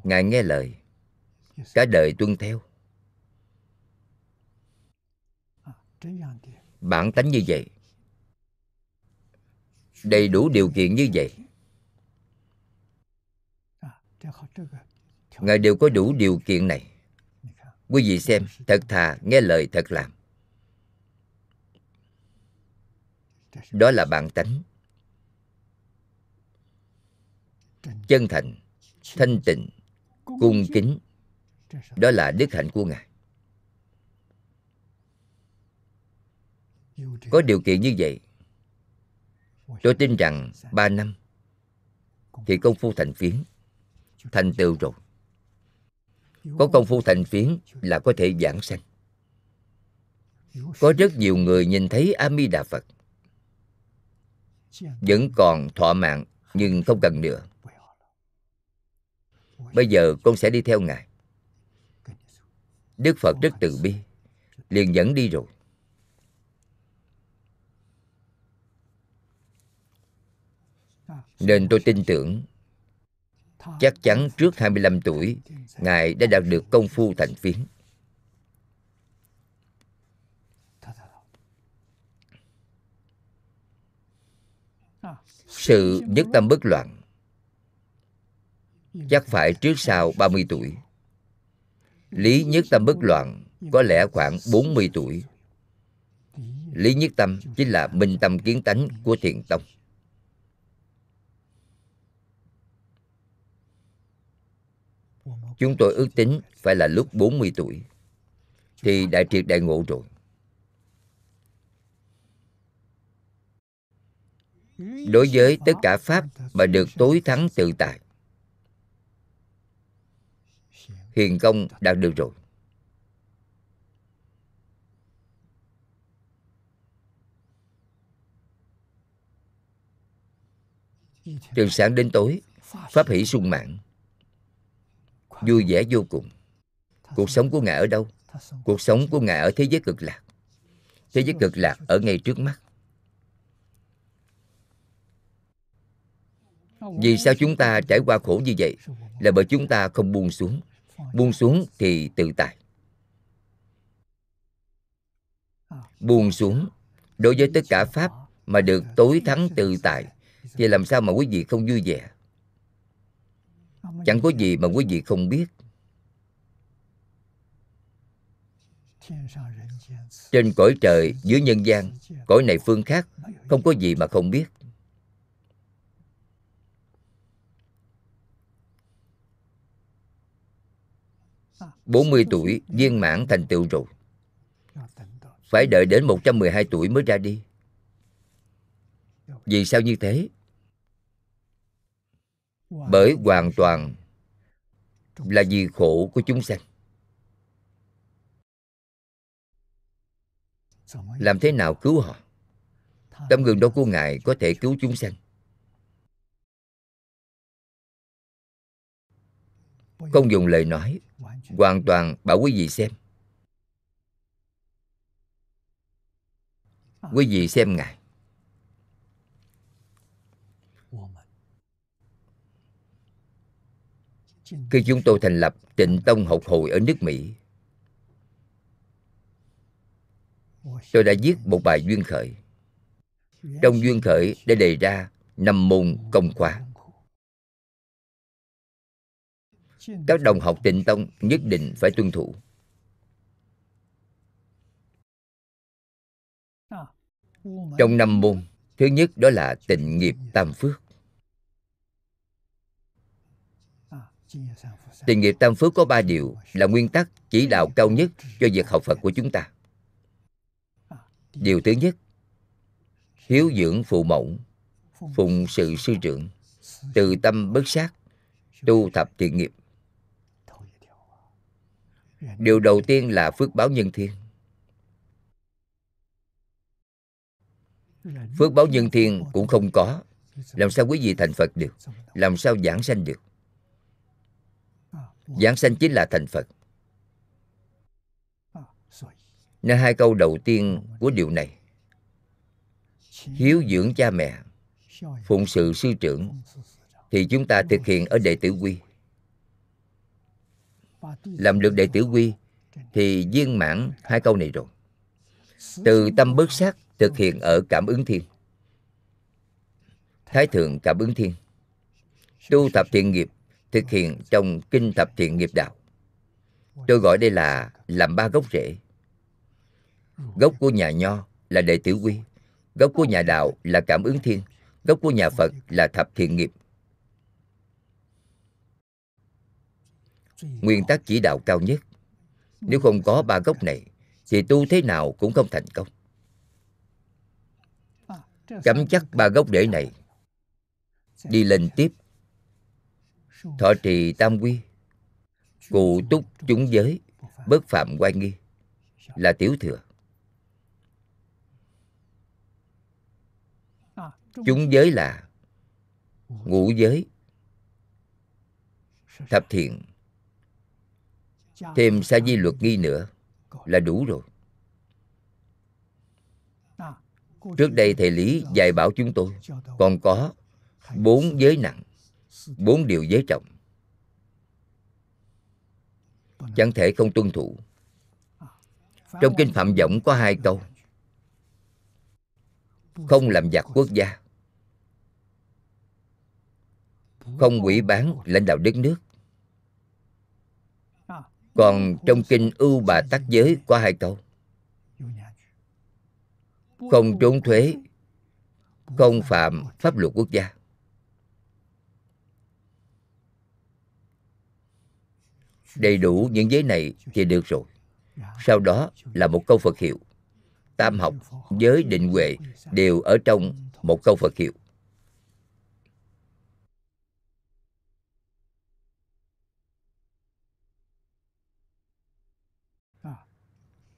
ngài nghe lời. Cả đời tuân theo. Bản tánh như vậy. Đầy đủ điều kiện như vậy. Ngài đều có đủ điều kiện này. Quý vị xem thật thà nghe lời thật làm. Đó là bản tánh. Chân thành thanh tịnh cung kính. Đó là đức hạnh của ngài. Có điều kiện như vậy, tôi tin rằng ba năm thì công phu thành phiến, thành tựu rồi. Có công phu thành phiến là có thể giảng sanh. Có rất nhiều người nhìn thấy a di đà phật, vẫn còn thọ mạng nhưng không cần nữa bây giờ con sẽ đi theo ngài. Đức phật rất từ bi, liền dẫn đi rồi. Nên tôi tin tưởng, chắc chắn trước 25 tuổi, ngài đã đạt được công phu thành phiến. Sự nhất tâm bất loạn chắc phải trước sau 30 tuổi. Lý nhất tâm bất loạn, có lẽ khoảng 40 tuổi. Lý nhất tâm chính là minh tâm kiến tánh của thiền tông. Chúng tôi ước tính phải là lúc 40 tuổi. Thì đại triệt đại ngộ rồi. Đối với tất cả pháp mà được tối thắng tự tại hiền công đạt được rồi. Từ sáng đến tối, pháp hỷ sung mãn. Vui vẻ vô cùng. Cuộc sống của ngài ở đâu? Cuộc sống của ngài ở thế giới cực lạc. Thế giới cực lạc ở ngay trước mắt. Vì sao chúng ta trải qua khổ như vậy? Là bởi chúng ta không buông xuống buông xuống thì tự tại. Buông xuống. Đối với tất cả pháp mà được tối thắng tự tại, thì làm sao mà quý vị không vui vẻ? Chẳng có gì mà quý vị không biết. Trên cõi trời, dưới nhân gian, cõi này phương khác, không có gì mà không biết. 40 tuổi, viên mãn thành tựu rồi Phải đợi đến 112 tuổi mới ra đi Vì sao như thế? Bởi hoàn toàn là vì khổ của chúng sanh Làm thế nào cứu họ? Tấm gương đó của Ngài có thể cứu chúng sanh Không dùng lời nói. Hoàn toàn bảo quý vị xem. Quý vị xem ngài. Khi chúng tôi thành lập tịnh tông học hội ở nước mỹ, tôi đã viết một bài duyên khởi. Trong duyên khởi đã đề ra năm môn công khóa. Các đồng học tịnh tông nhất định phải tuân thủ. Trong năm môn thứ nhất đó là tịnh nghiệp tam phước. Tịnh nghiệp tam phước có ba điều là nguyên tắc chỉ đạo cao nhất cho việc học phật của chúng ta. Điều thứ nhất hiếu dưỡng phụ mẫu phụng sự sư trưởng từ tâm bất sát tu thập thiện nghiệp điều đầu tiên là phước báo nhân thiên. Phước báo nhân thiên cũng không có. Làm sao quý vị thành phật được? Làm sao giảng sanh được? Giảng sanh chính là thành phật. Nên hai câu đầu tiên của điều này. Hiếu dưỡng cha mẹ, phụng sự sư trưởng, thì chúng ta thực hiện ở đệ tử quy làm được đệ tử quy, thì viên mãn hai câu này rồi. Từ tâm bớt sát thực hiện ở cảm ứng thiên. Thái thượng cảm ứng thiên. Tu tập thiện nghiệp, thực hiện trong kinh tập thiện nghiệp đạo. Tôi gọi đây là làm ba gốc rễ. Gốc của nhà nho là đệ tử quy. Gốc của nhà đạo là cảm ứng thiên. Gốc của nhà phật là thập thiện nghiệp. Nguyên tắc chỉ đạo cao nhất. Nếu không có ba gốc này, thì tu thế nào cũng không thành công. Cắm chắc ba gốc rễ này. Đi lên tiếp. Thọ trì tam quy. Cụ túc chúng giới. Bất phạm quan nghi. Là tiểu thừa. Chúng giới là ngũ giới. Thập thiện thêm sa di luật nghi nữa là đủ rồi. Trước đây thầy lý dạy bảo chúng tôi, còn có bốn giới nặng, bốn điều giới trọng. Chẳng thể không tuân thủ. Trong kinh phạm võng có hai câu. Không làm giặc quốc gia. Không quỷ bán lãnh đạo đất nước còn trong kinh ưu bà tắc giới có hai câu. Không trốn thuế, không phạm pháp luật quốc gia. Đầy đủ những giới này thì được rồi. Sau đó là một câu phật hiệu. Tam học, giới định huệ đều ở trong một câu phật hiệu.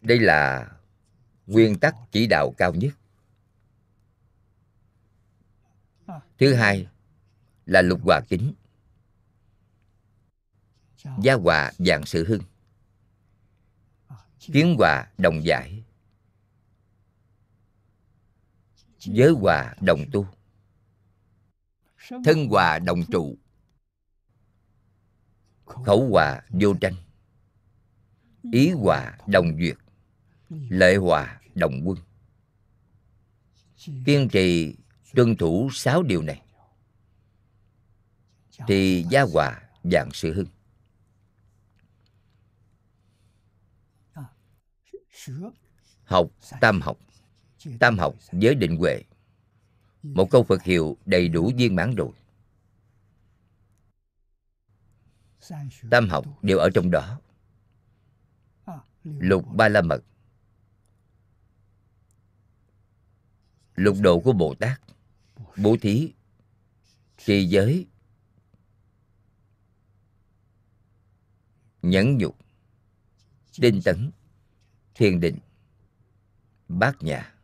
Đây là nguyên tắc chỉ đạo cao nhất. Thứ hai là lục hòa kính. Gia hòa dạng sự hưng. Kiến hòa đồng giải. Giới hòa đồng tu. Thân hòa đồng trụ. Khẩu hòa vô tranh. Ý hòa đồng duyệt lệ hòa đồng quân. Kiên trì tuân thủ sáu điều này. Thì gia hòa dạng sự hưng. Học tam học. Tam học giới định huệ. Một câu phật hiệu đầy đủ viên mãn rồi. Tam học đều ở trong đó. Lục ba la mật. Lục độ của bồ tát bố thí trì giới nhẫn nhục tinh tấn thiền định bát nhà,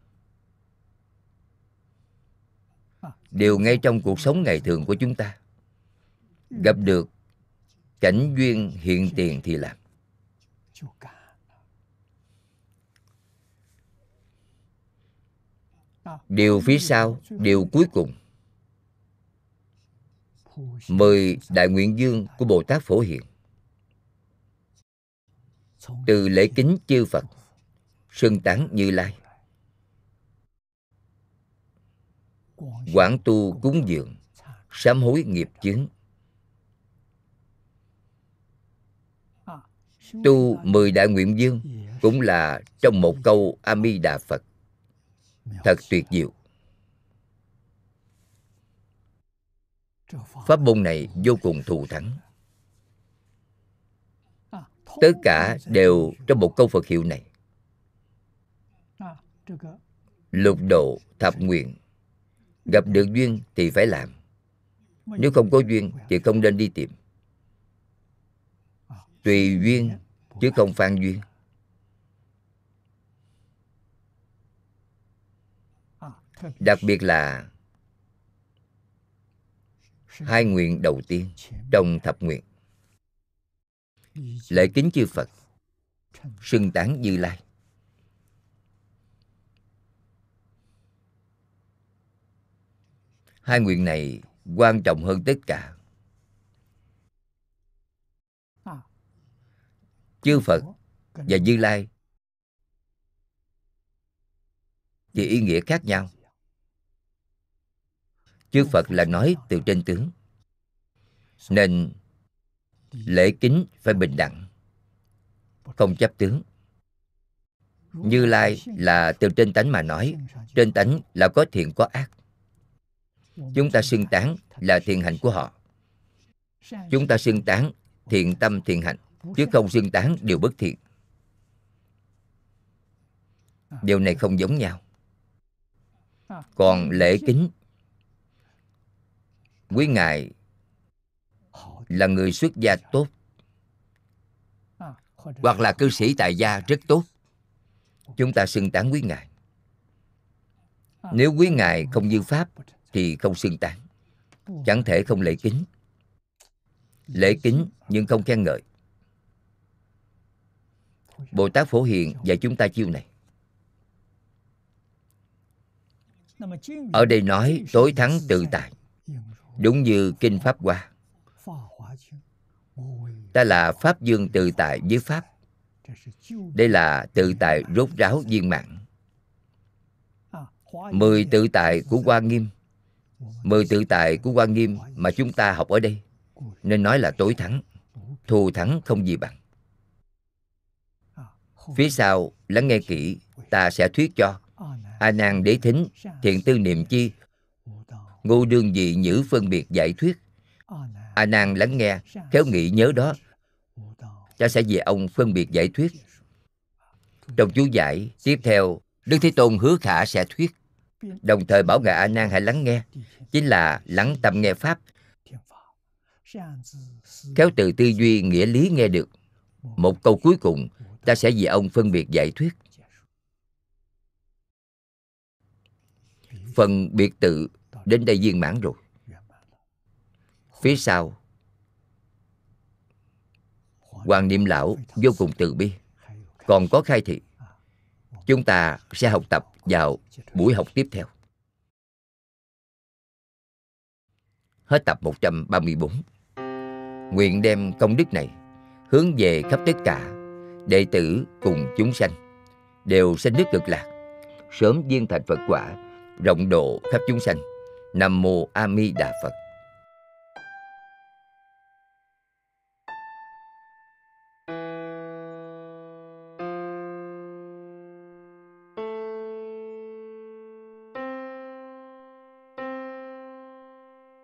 đều ngay trong cuộc sống ngày thường của chúng ta gặp được cảnh duyên hiện tiền thì làm. Điều phía sau, điều cuối cùng. Mời đại nguyện dương của bồ tát phổ hiện từ lễ kính chư phật sưng tán như lai. Quảng tu cúng dường, sám hối nghiệp chướng. Tu mười đại nguyện dương cũng là trong một câu a di đà phật thật tuyệt diệu. Pháp môn này vô cùng thù thắng. Tất cả đều trong một câu phật hiệu này. Lục độ thập nguyện. gặp được duyên thì phải làm. Nếu không có duyên thì không nên đi tìm. Tùy duyên chứ không phan duyên đặc biệt là hai nguyện đầu tiên trong thập nguyện. Lễ kính chư phật, sưng tán như lai. Hai nguyện này quan trọng hơn tất cả. Chư phật và như lai thì ý nghĩa khác nhau chư phật là nói từ trên tướng. Nên lễ kính phải bình đẳng, không chấp tướng. Như lai là từ trên tánh mà nói, trên tánh là có thiện có ác. Chúng ta xưng tán là thiện hạnh của họ. Chúng ta xưng tán thiện tâm thiện hạnh, chứ không xưng tán điều bất thiện. Điều này không giống nhau. Còn lễ kính quý ngài là người xuất gia tốt, hoặc là cư sĩ tại gia rất tốt. Chúng ta xưng tán quý ngài. Nếu quý ngài không như pháp thì không xưng tán. Chẳng thể không lễ kính. Lễ kính nhưng không khen ngợi. Bồ tát phổ hiền dạy chúng ta chiêu này. Ở đây nói tối thắng tự tại đúng như kinh pháp hoa. Ta là pháp dương tự tại với pháp. Đây là tự tại rốt ráo viên mãn. Mười tự tại của hoa nghiêm. Mười tự tại của hoa nghiêm mà chúng ta học ở đây. Nên nói là tối thắng, thù thắng không gì bằng. Phía sau, lắng nghe kỹ, ta sẽ thuyết cho. A nan đế thính, thiện tư niệm chi ngô đương dị nhữ phân biệt giải thuyết. À, a nan lắng nghe, khéo nghĩ nhớ đó. Ta sẽ về ông phân biệt giải thuyết. Trong chú giải, tiếp theo, đức thế tôn hứa khả sẽ thuyết. Đồng thời bảo ngài a nan hãy lắng nghe, chính là lắng tâm nghe pháp. Khéo từ tư duy nghĩa lý nghe được. Một câu cuối cùng, ta sẽ vì ông phân biệt giải thuyết. Phần biệt tự đến đây viên mãn rồi. Phía sau, hoàng niệm lão vô cùng từ bi, còn có khai thị. Chúng ta sẽ học tập vào buổi học tiếp theo. Hết tập 134 nguyện đem công đức này hướng về khắp tất cả đệ tử cùng chúng sanh, đều sanh nước cực lạc, sớm viên thành phật quả rộng độ khắp chúng sanh nam mô a di đà phật.